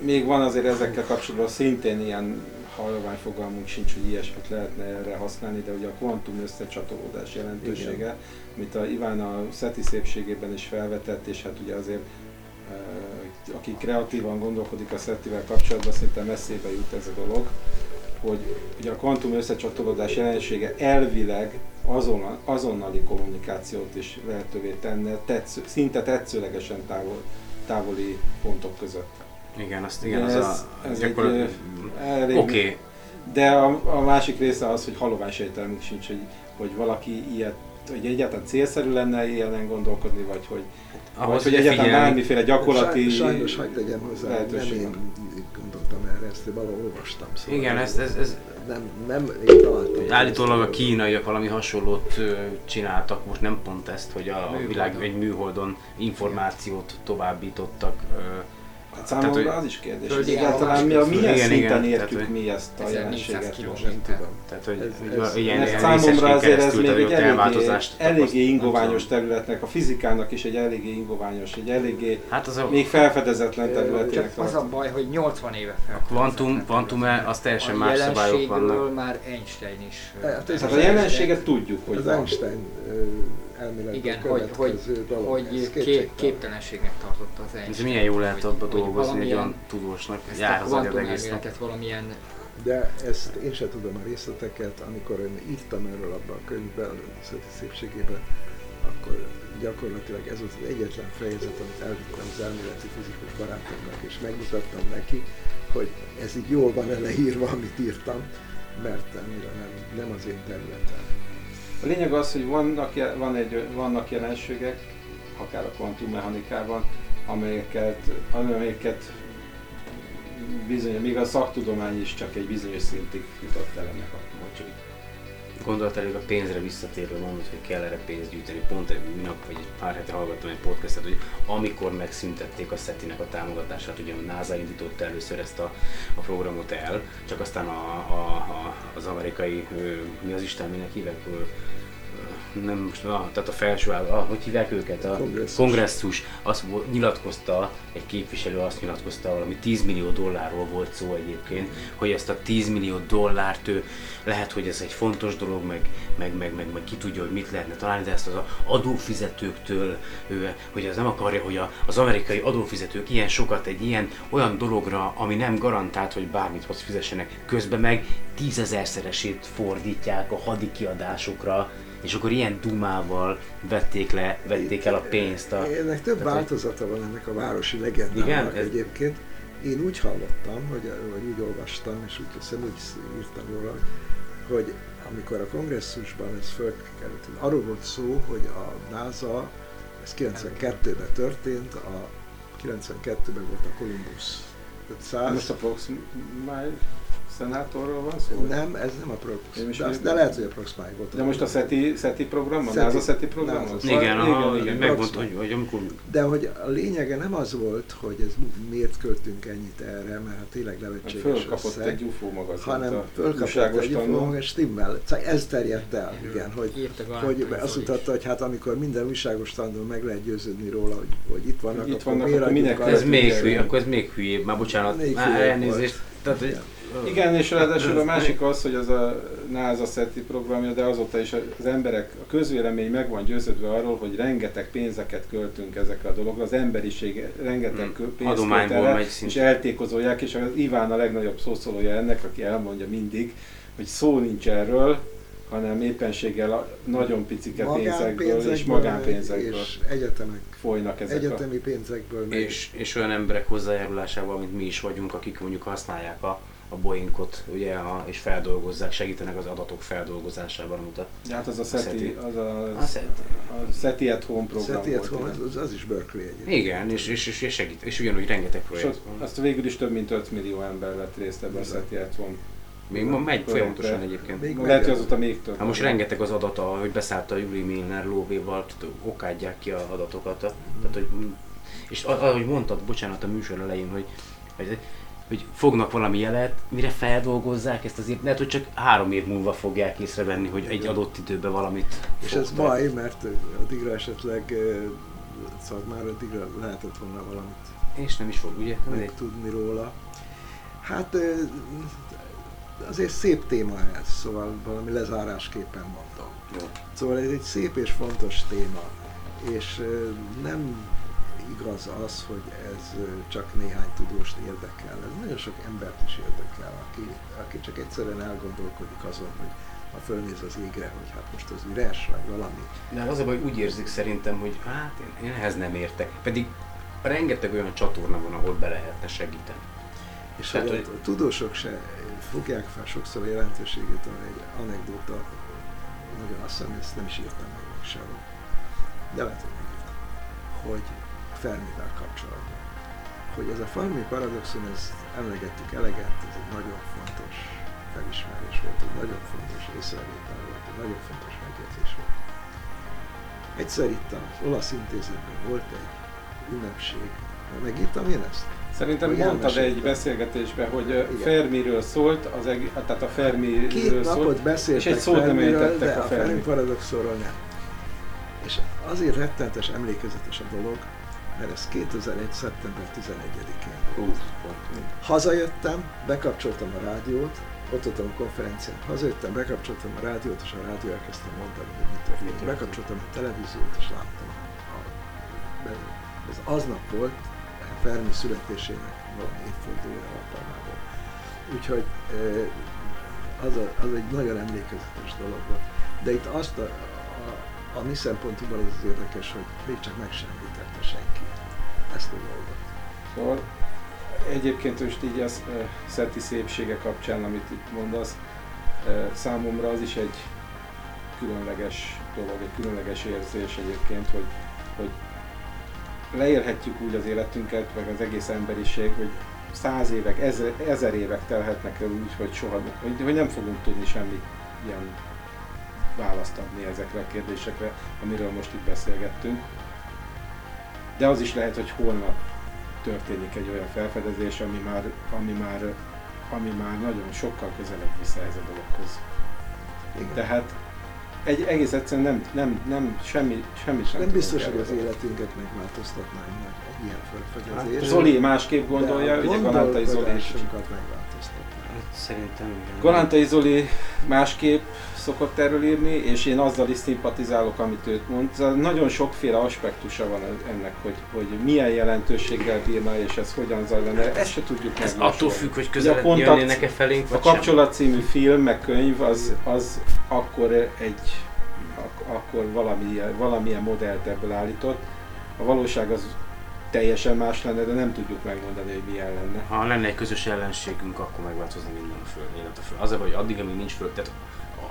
még van azért ezekkel kapcsolatban szintén ilyen halvány fogalmunk sincs, hogy ilyesmit lehetne erre használni, de ugye a kvantum összecsatolódás jelentősége, amit a Iván a SETI szépségében is felvetett, és hát ugye azért aki kreatívan gondolkodik a SETI-vel kapcsolatban, szinte messzébe jut ez a dolog, hogy ugye a kvantum összecsatolódás jelensége elvileg azon, azonnali kommunikációt is lehetővé tenne, tetsző, szinte tetszőlegesen távol, távoli pontok között. Igen, azt igen, De az ez- a... ez gyakorlatilag- Oké, De a, a másik része az, hogy halován sejtelmünk sincs, hogy, hogy valaki ilyet, hogy egyáltalán célszerű lenne ilyen gondolkodni, vagy hogy, ahhoz, vagy, hogy egyáltalán figyelni, bármiféle gyakorlati Saj- Sajnos hagyd legyen hozzá, nem lehetőség én én valahol olvastam. Szóval Igen, ez, ez, ez Nem, nem én találtam. állítólag a kínaiak valami hasonlót csináltak, most nem pont ezt, hogy a Műholdon. világ egy műholdon információt továbbítottak. Hát számomra Tehát, hogy- az is kérdés, hogy egyáltalán mi a milyen Igen, szinten igen, értjük tehát, hogy- mi ezt a 1400 jelenséget. kilométer. Tehát, hogy, Ez- hogy ez- ilyen, ilyen számomra azért ez még tehát egy eléggé, eléggé nem ingoványos tudom. területnek, a fizikának is egy eléggé ingoványos, egy eléggé Hát az a, még felfedezetlen területének Csak az a baj, hogy 80 éve fel. a kvantum, kvantum az teljesen a más szabályok vannak. már Einstein is. Hát ez Hát a jelenséget tudjuk, hogy Az. Einstein ö, elméletből Igen, hogy, hogy, dolog. hogy ez kép, képtelenségnek tartotta az Ez Einstein. milyen jó lehet abba dolgozni, egy olyan tudósnak jár az agyad valamilyen De ezt én sem tudom a részleteket, amikor én írtam erről abban a könyvben, a Szépségében, akkor gyakorlatilag ez az egyetlen fejezet, amit elvittem az elméleti fizikus barátomnak, és megmutattam neki, hogy ez így jól van leírva, amit írtam, mert annyira nem, nem az én területem. A lényeg az, hogy vannak, van egy, vannak jelenségek, akár a kvantummechanikában, amelyeket, amelyeket bizony, még a szaktudomány is csak egy bizonyos szintig jutott el ennek a. Gondolat elég a pénzre visszatérve mondod, hogy kell erre pénzt gyűjteni. Pont egy nap vagy egy pár hete hallgattam egy podcastet, hogy amikor megszüntették a SETI-nek a támogatását, ugye a NASA indította először ezt a, a programot el, csak aztán a, a, a, az amerikai, mi az Isten, minek hívek, nem most, ah, tehát a felső áll, ah, hogy hívják őket? A Kongresszus. kongresszus. Azt nyilatkozta, egy képviselő azt nyilatkozta, valami 10 millió dollárról volt szó egyébként, hogy ezt a 10 millió dollárt ő, lehet, hogy ez egy fontos dolog, meg, meg, meg, meg, meg ki tudja, hogy mit lehetne találni, de ezt az adófizetőktől, ő, hogy az nem akarja, hogy a, az amerikai adófizetők ilyen sokat egy ilyen olyan dologra, ami nem garantált, hogy bármit hoz fizessenek, közben meg tízezerszeresét fordítják a hadi kiadásokra, és akkor ilyen dumával vették le, vették el a pénzt. A, Ennek több tehát, változata van ennek a városi legendának Igen, ez- egyébként. Én úgy hallottam, hogy, vagy úgy olvastam, és úgy hiszem, úgy írtam róla, hogy amikor a kongresszusban ez fölkerült, arról volt szó, hogy a NASA, ez 92-ben történt, a 92-ben volt a Columbus 500, Most approximál, szenátorról van szó? Nem, ez nem a Prox. De, még- de lehet, hogy a Proxmáig volt. De most a SETI, SETI program, a SETI. NASA SETI program? NASA. az? Igen, aha, igen, igen. megmondta, hogy, hogy amikor De hogy a lényege nem az volt, hogy ez miért költünk ennyit erre, mert hát tényleg nevetséges Fölkapott összeg, egy UFO magazint hanem a fölkapott újságos egy. UFO, és stimmel. Szóval ez terjedt el, igen, hogy, hogy azt mutatta, hogy hát amikor minden újságos tanul meg lehet győződni róla, hogy, hogy itt vannak, Itt akkor vannak, miért akkor arra ez még igen. hülye, akkor ez még hülyébb, már bocsánat, Még már elnézést. Tehát, hogy, Igen, és ráadásul a másik az, hogy az a NASA SETI programja, de azóta is az emberek, a közvélemény meg van győződve arról, hogy rengeteg pénzeket költünk ezekre a dologra, az emberiség rengeteg Hmm. pénzt költ megy és eltékozolják, és az Iván a legnagyobb szószólója ennek, aki elmondja mindig, hogy szó nincs erről, hanem éppenséggel a nagyon picike pénzekből és magánpénzekből és egyetemek, folynak ezek a... egyetemi pénzekből. meg- és, és olyan emberek hozzájárulásával, mint mi is vagyunk, akik mondjuk használják a, a Boeingot, ugye, a, és feldolgozzák, segítenek az adatok feldolgozásában, amit a, Hát az a SETI. SETI, az a, a SETI. a SETI at Home program Szeti volt. Home, az, az is Berkeley egyébként. Igen, és, és, és, és segít, és ugyanúgy rengeteg És projekt ott, van. azt végül is több mint 5 millió ember vett részt ebben a. SETI at Home. Még ma megy folyamatosan egyébként. Még Lehet, hogy azóta még több. Hát most rengeteg az adata, hogy beszállt a Juli Milner lóvéval, okádják ki a adatokat. Tehát, hogy, és ahogy mondtad, bocsánat, a műsor elején, hogy, hogy, hogy fognak valami jelet, mire feldolgozzák ezt azért, lehet, hogy csak három év múlva fogják észrevenni, hogy egy adott időben valamit És ez baj, mert addigra esetleg, eh, szóval már addigra lehetett volna valamit És nem is fog, ugye? megtudni róla. Hát eh, azért szép téma ez, szóval valami lezárásképpen mondom. Jó. Szóval ez egy szép és fontos téma, és eh, nem igaz az, hogy ez csak néhány tudóst érdekel. Ez nagyon sok embert is érdekel, aki, aki csak egyszerűen elgondolkodik azon, hogy ha fölnéz az égre, hogy hát most az üres, vagy valami. De az a baj, úgy érzik szerintem, hogy hát én, én ehhez nem értek. Pedig rengeteg olyan csatorna van, ahol be lehetne segíteni. És Tehát, hogy hogy- a tudósok se fogják fel sokszor a jelentőségét, van egy anekdóta, nagyon azt hiszem, ezt nem is írtam meg sehol, de lehet, hogy hogy a Fermivel kapcsolatban. Hogy ez a Fermi paradoxon, ez emlegettük eleget, ez egy nagyon fontos felismerés volt, egy nagyon fontos észrevétel volt, egy nagyon fontos megjegyzés volt. Egyszer itt az olasz intézetben volt egy ünnepség, megírtam én ezt? Szerintem Hogy mondtad egy beszélgetésben, hogy Igen. Fermiről szólt, az eg- tehát a Fermiről Két napot szólt, és egy szót nem Fermiről, ejtettek de a a Fermi Fermi. paradoxonról nem. És azért rettentes, emlékezetes a dolog, mert ez 2001. szeptember 11-én volt. Ú, pont. Hazajöttem, bekapcsoltam a rádiót, ott voltam a konferencián, hazajöttem, bekapcsoltam a rádiót, és a rádió elkezdtem mondani, hogy mi történt? Bekapcsoltam a televíziót, és láttam. A, ez aznap volt, Fermi születésének valami évfordulója alkalmából. Úgyhogy az, a, az egy nagyon emlékezetes dolog volt. De itt azt a, a, a mi szempontunkból az, az érdekes, hogy még csak meg sem senki ezt a dolgot. Szóval egyébként most így az uh, Szeti szépsége kapcsán, amit itt mondasz, uh, számomra az is egy különleges dolog, egy különleges érzés egyébként, hogy, hogy leélhetjük úgy az életünket, meg az egész emberiség, hogy száz évek, ezer, ezer évek telhetnek el úgy, hogy soha, hogy, hogy nem fogunk tudni semmi ilyen választ adni ezekre a kérdésekre, amiről most itt beszélgettünk. De az is lehet, hogy holnap történik egy olyan felfedezés, ami már, ami már, ami már nagyon sokkal közelebb visz ehhez a dologhoz. Igen. Tehát egy egész egyszerűen nem, nem, nem semmi, semmi sem Nem biztos, hogy az életünket megváltoztatná egy, nagy- egy ilyen felfedezés. Hát, Zoli másképp gondolja, ugye Galántai Zoli is. gondolkodásunkat megváltoztatná. Hát Szerintem igen. Galántai Zoli másképp szokott erről írni, és én azzal is szimpatizálok, amit őt mond. Nagyon sokféle aspektusa van ennek, hogy, hogy milyen jelentőséggel bírna, és ez hogyan zajlana. Ezt se tudjuk Ez attól függ, hogy kontakt- jönnének-e felénk, A vagy sem. kapcsolat című film, meg könyv, az, az akkor egy, ak- akkor valamilyen, valamilyen modellt ebből állított. A valóság az teljesen más lenne, de nem tudjuk megmondani, hogy milyen lenne. Ha lenne egy közös ellenségünk, akkor megváltozna minden a Föld, élet a Föld. Az a baj, hogy addig, amíg nincs Föld, tehát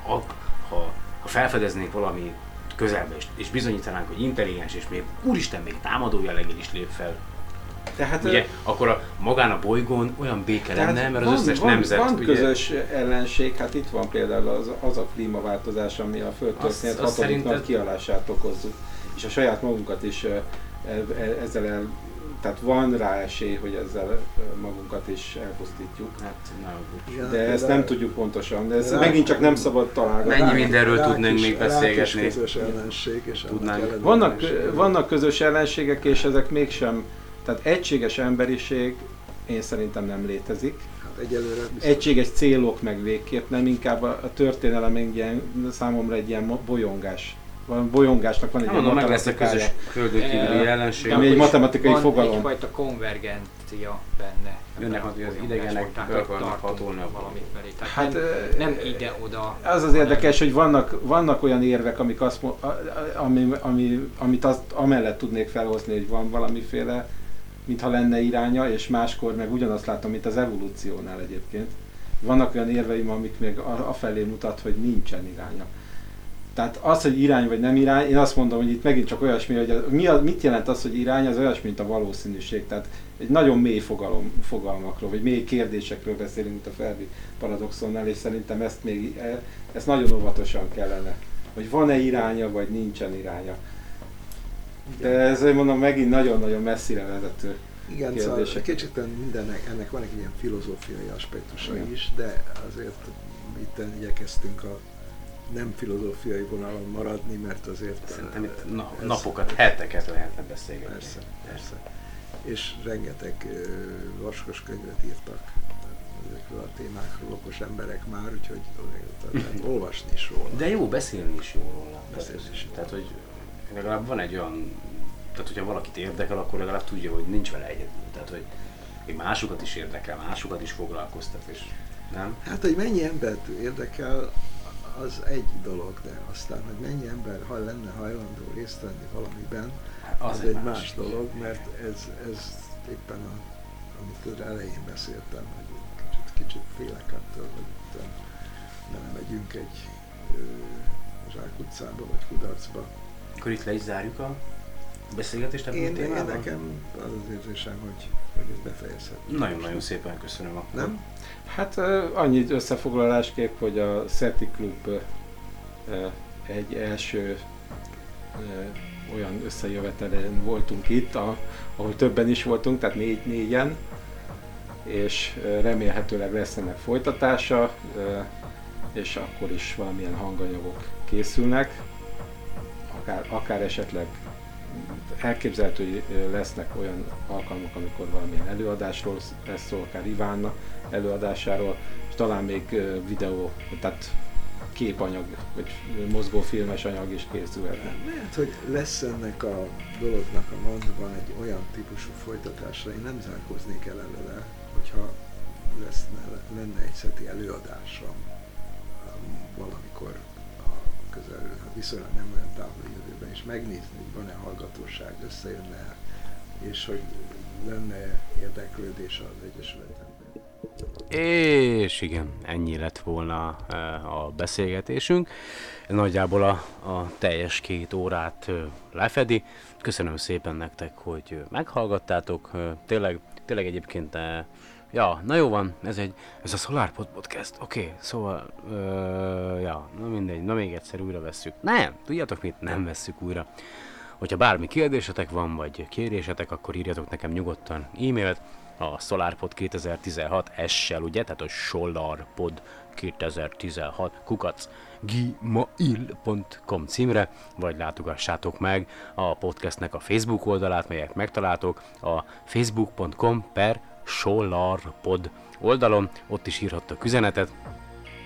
a, a, ha, ha felfedeznénk valami közelbe, és, és bizonyítanánk, hogy intelligens, és még úristen, még támadó jelleggel is lép fel, Tehát, Ugye, akkor a, magán a bolygón olyan béke lenne, mert az van, összes van, nemzet van ugye, közös ellenség, hát itt van például az, az a klímaváltozás, ami a földtörténet hatodik nagy kialását okozzuk. És a saját magunkat is e- e- ezzel el, tehát van rá esély, hogy ezzel magunkat is elpusztítjuk. Hát, De ezt például nem tudjuk pontosan, de ez Rá- megint csak nem szabad találgatni. Mennyi mindenről rák tudnánk még beszélgetni. közös ellenség, és Tudnánk. Vannak, vannak közös ellenségek, és ezek mégsem, tehát egységes emberiség én szerintem nem létezik. Hát egyelőre biztos. Egységes célok meg végképp nem, inkább a, a történelem egy ilyen, számomra egy ilyen bolyongás. Van, bolyongásnak van egy Nem ilyen mondom, meg lesz a közös matematikája. földön kívüli Eh, ellenség. Ami egy matematikai van fogalom. egyfajta konvergencia benne. Jönnek, az a idegenek be tehát akarnak hatolni a- valamit felé. Tehát Hát, nem, nem ide-oda. Az az érdekes, hogy vannak, vannak olyan érvek, amik azt, ami, ami, amit azt amellett tudnék felhozni, hogy van valamiféle, mintha lenne iránya, és máskor meg ugyanazt látom, mint az evolúciónál egyébként. Vannak olyan érveim, amik még afelé mutat, hogy nincsen iránya. Tehát az, hogy irány vagy nem irány, én azt mondom, hogy itt megint csak olyasmi, hogy a, mi a, mit jelent az, hogy irány, az olyasmi, mint a valószínűség. Tehát egy nagyon mély fogalom, fogalmakról, vagy mély kérdésekről beszélünk, mint a Fermi paradoxonnál, és szerintem ezt még, e- ezt nagyon óvatosan kellene. Hogy van-e iránya, vagy nincsen iránya. De ez, mondom, megint nagyon-nagyon messzire vezető. Igen, szóval kérdések. kicsit mindennek, ennek van egy ilyen filozófiai aspektusa Igen. is, de azért itt igyekeztünk a nem filozófiai vonalon maradni, mert azért... Szerintem itt na, ez- napokat, heteket lehetne beszélgetni. Persze, persze. És rengeteg ö, vaskos könyvet írtak ezekről a témákról okos emberek már, úgyhogy tehát olvasni is róla. De jó, beszélni is jó róla. Beszélni is jó. Tehát, hogy legalább van egy olyan, tehát hogyha valakit érdekel, akkor legalább tudja, hogy nincs vele egyedül. Tehát, hogy még másokat is érdekel, másokat is foglalkoztat, és nem? Hát, hogy mennyi embert érdekel, az egy dolog, de aztán, hogy mennyi ember ha lenne hajlandó részt venni valamiben, az, az egy más, más dolog, mert ez, ez éppen a, amit elején beszéltem, hogy kicsit, kicsit félek attól, hogy nem megyünk egy ö, zsákutcába vagy kudarcba. Akkor itt le is zárjuk a beszélgetést ebben a Én, én témában? nekem az az érzésem, hogy, hogy ez befejezhető. Nagyon-nagyon szépen köszönöm akkor. Nem? Hát ö, annyi összefoglalásképp, hogy a ö, ö, egy első olyan összejövetelen voltunk itt, ahol többen is voltunk, tehát négy, négyen, és remélhetőleg lesz ennek folytatása, és akkor is valamilyen hanganyagok készülnek, akár, akár esetleg elképzelhető, hogy lesznek olyan alkalmak, amikor valamilyen előadásról lesz szó, akár Ivánna előadásáról, és talán még videó, tehát képanyag, vagy mozgófilmes anyag is készülhetne. Lehet, hogy lesz ennek a dolognak a mondban egy olyan típusú folytatásra, én nem zárkóznék el előle, hogyha lesz, lenne egy szeti előadásom um, valamikor a közel, viszonylag nem olyan távoli és megnézni, hogy van-e hallgatóság, összejönne és hogy lenne érdeklődés az Egyesületben. És igen, ennyi lett volna eh, a beszélgetésünk. Nagyjából a, a teljes két órát eh, lefedi. Köszönöm szépen nektek, hogy meghallgattátok. Eh, Tényleg, tényleg egyébként, ja, na jó van, ez egy, ez a SolarPod Podcast, oké, okay, szóval, uh, ja, na mindegy, na még egyszer újra vesszük. Nem, tudjátok mit, nem vesszük újra. Hogyha bármi kérdésetek van, vagy kérésetek, akkor írjatok nekem nyugodtan e-mailt a SolarPod 2016 S-sel, ugye, tehát a SolarPod 2016 kukac gmail.com címre, vagy látogassátok meg a podcastnek a Facebook oldalát, melyet megtaláltok a facebook.com per SolarPod oldalon, ott is írhattok üzenetet,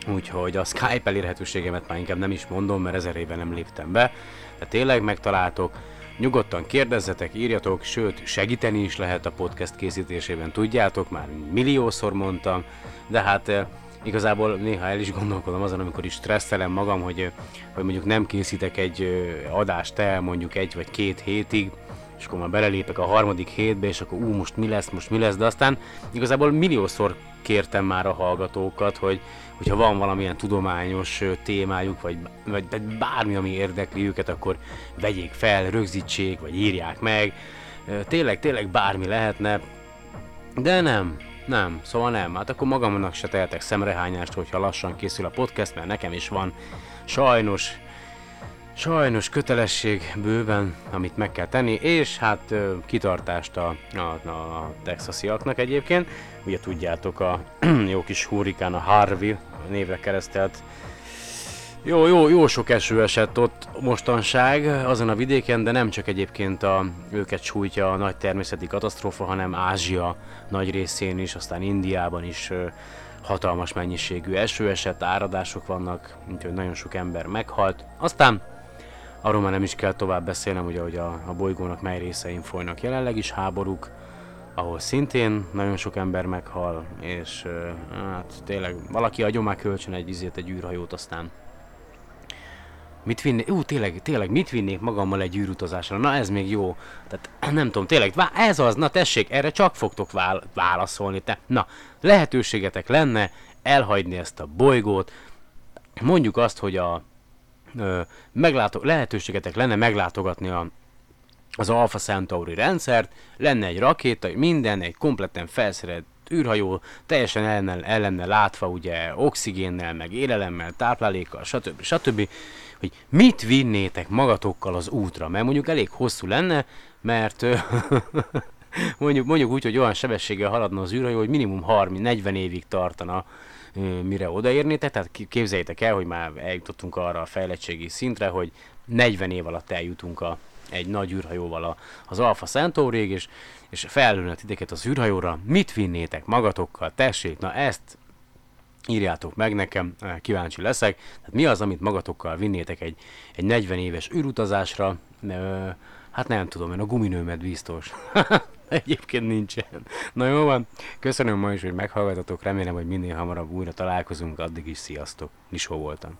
Úgyhogy a Skype elérhetőségemet már inkább nem is mondom, mert ezer éve nem léptem be. De tényleg megtaláltok, nyugodtan kérdezzetek, írjatok, sőt segíteni is lehet a podcast készítésében, tudjátok, már milliószor mondtam, de hát eh, igazából néha el is gondolkodom azon, amikor is stresszelem magam, hogy, eh, hogy mondjuk nem készítek egy eh, adást el mondjuk egy vagy két hétig, és akkor már belelépek a harmadik hétbe, és akkor ú, most mi lesz, most mi lesz, de aztán igazából milliószor kértem már a hallgatókat, hogy hogyha van valamilyen tudományos témájuk, vagy, vagy vagy bármi, ami érdekli őket, akkor vegyék fel, rögzítsék, vagy írják meg. Tényleg, tényleg bármi lehetne, de nem, nem, szóval nem. Hát akkor magamnak se tehetek szemrehányást, hogyha lassan készül a podcast, mert nekem is van sajnos, sajnos kötelesség bőven, amit meg kell tenni, és hát kitartást a, a, a texasiaknak egyébként. Ugye tudjátok, a jó kis hurrikán, a Harvey névre keresztelt jó, jó, jó sok eső esett ott mostanság azon a vidéken, de nem csak egyébként a, őket sújtja a nagy természeti katasztrófa, hanem Ázsia nagy részén is, aztán Indiában is hatalmas mennyiségű eső esett, áradások vannak, úgyhogy nagyon sok ember meghalt. Aztán arról már nem is kell tovább beszélnem, ugye, hogy a, a bolygónak mely részein folynak jelenleg is háborúk, ahol szintén nagyon sok ember meghal, és hát tényleg valaki adjon már kölcsön egy izét, egy űrhajót, aztán Mit vinnék? Ú, tényleg, tényleg, mit vinnék magammal egy űrutazásra? Na ez még jó. Tehát nem tudom, tényleg, ez az, na tessék, erre csak fogtok vál- válaszolni. Te. Na, lehetőségetek lenne elhagyni ezt a bolygót. Mondjuk azt, hogy a meglátog- lehetőségetek lenne meglátogatni a az Alpha Centauri rendszert, lenne egy rakéta, minden, egy kompletten felszerelt űrhajó, teljesen el lenne, el lenne látva ugye oxigénnel, meg élelemmel, táplálékkal, stb. stb. Hogy mit vinnétek magatokkal az útra, mert mondjuk elég hosszú lenne, mert mondjuk, mondjuk úgy, hogy olyan sebességgel haladna az űrhajó, hogy minimum 30-40 évig tartana, mire odaérnétek, tehát képzeljétek el, hogy már eljutottunk arra a fejlettségi szintre, hogy 40 év alatt eljutunk a, egy nagy űrhajóval a, az Alpha Centaurig, és, és felülne titeket az űrhajóra, mit vinnétek magatokkal, tessék, na ezt írjátok meg nekem, eh, kíváncsi leszek. Tehát mi az, amit magatokkal vinnétek egy, egy 40 éves űrutazásra? Ö, hát nem tudom, én a guminőmet biztos. Egyébként nincsen. Na jó van, köszönöm ma is, hogy meghallgatatok, remélem, hogy minél hamarabb újra találkozunk, addig is sziasztok. Lisó voltam.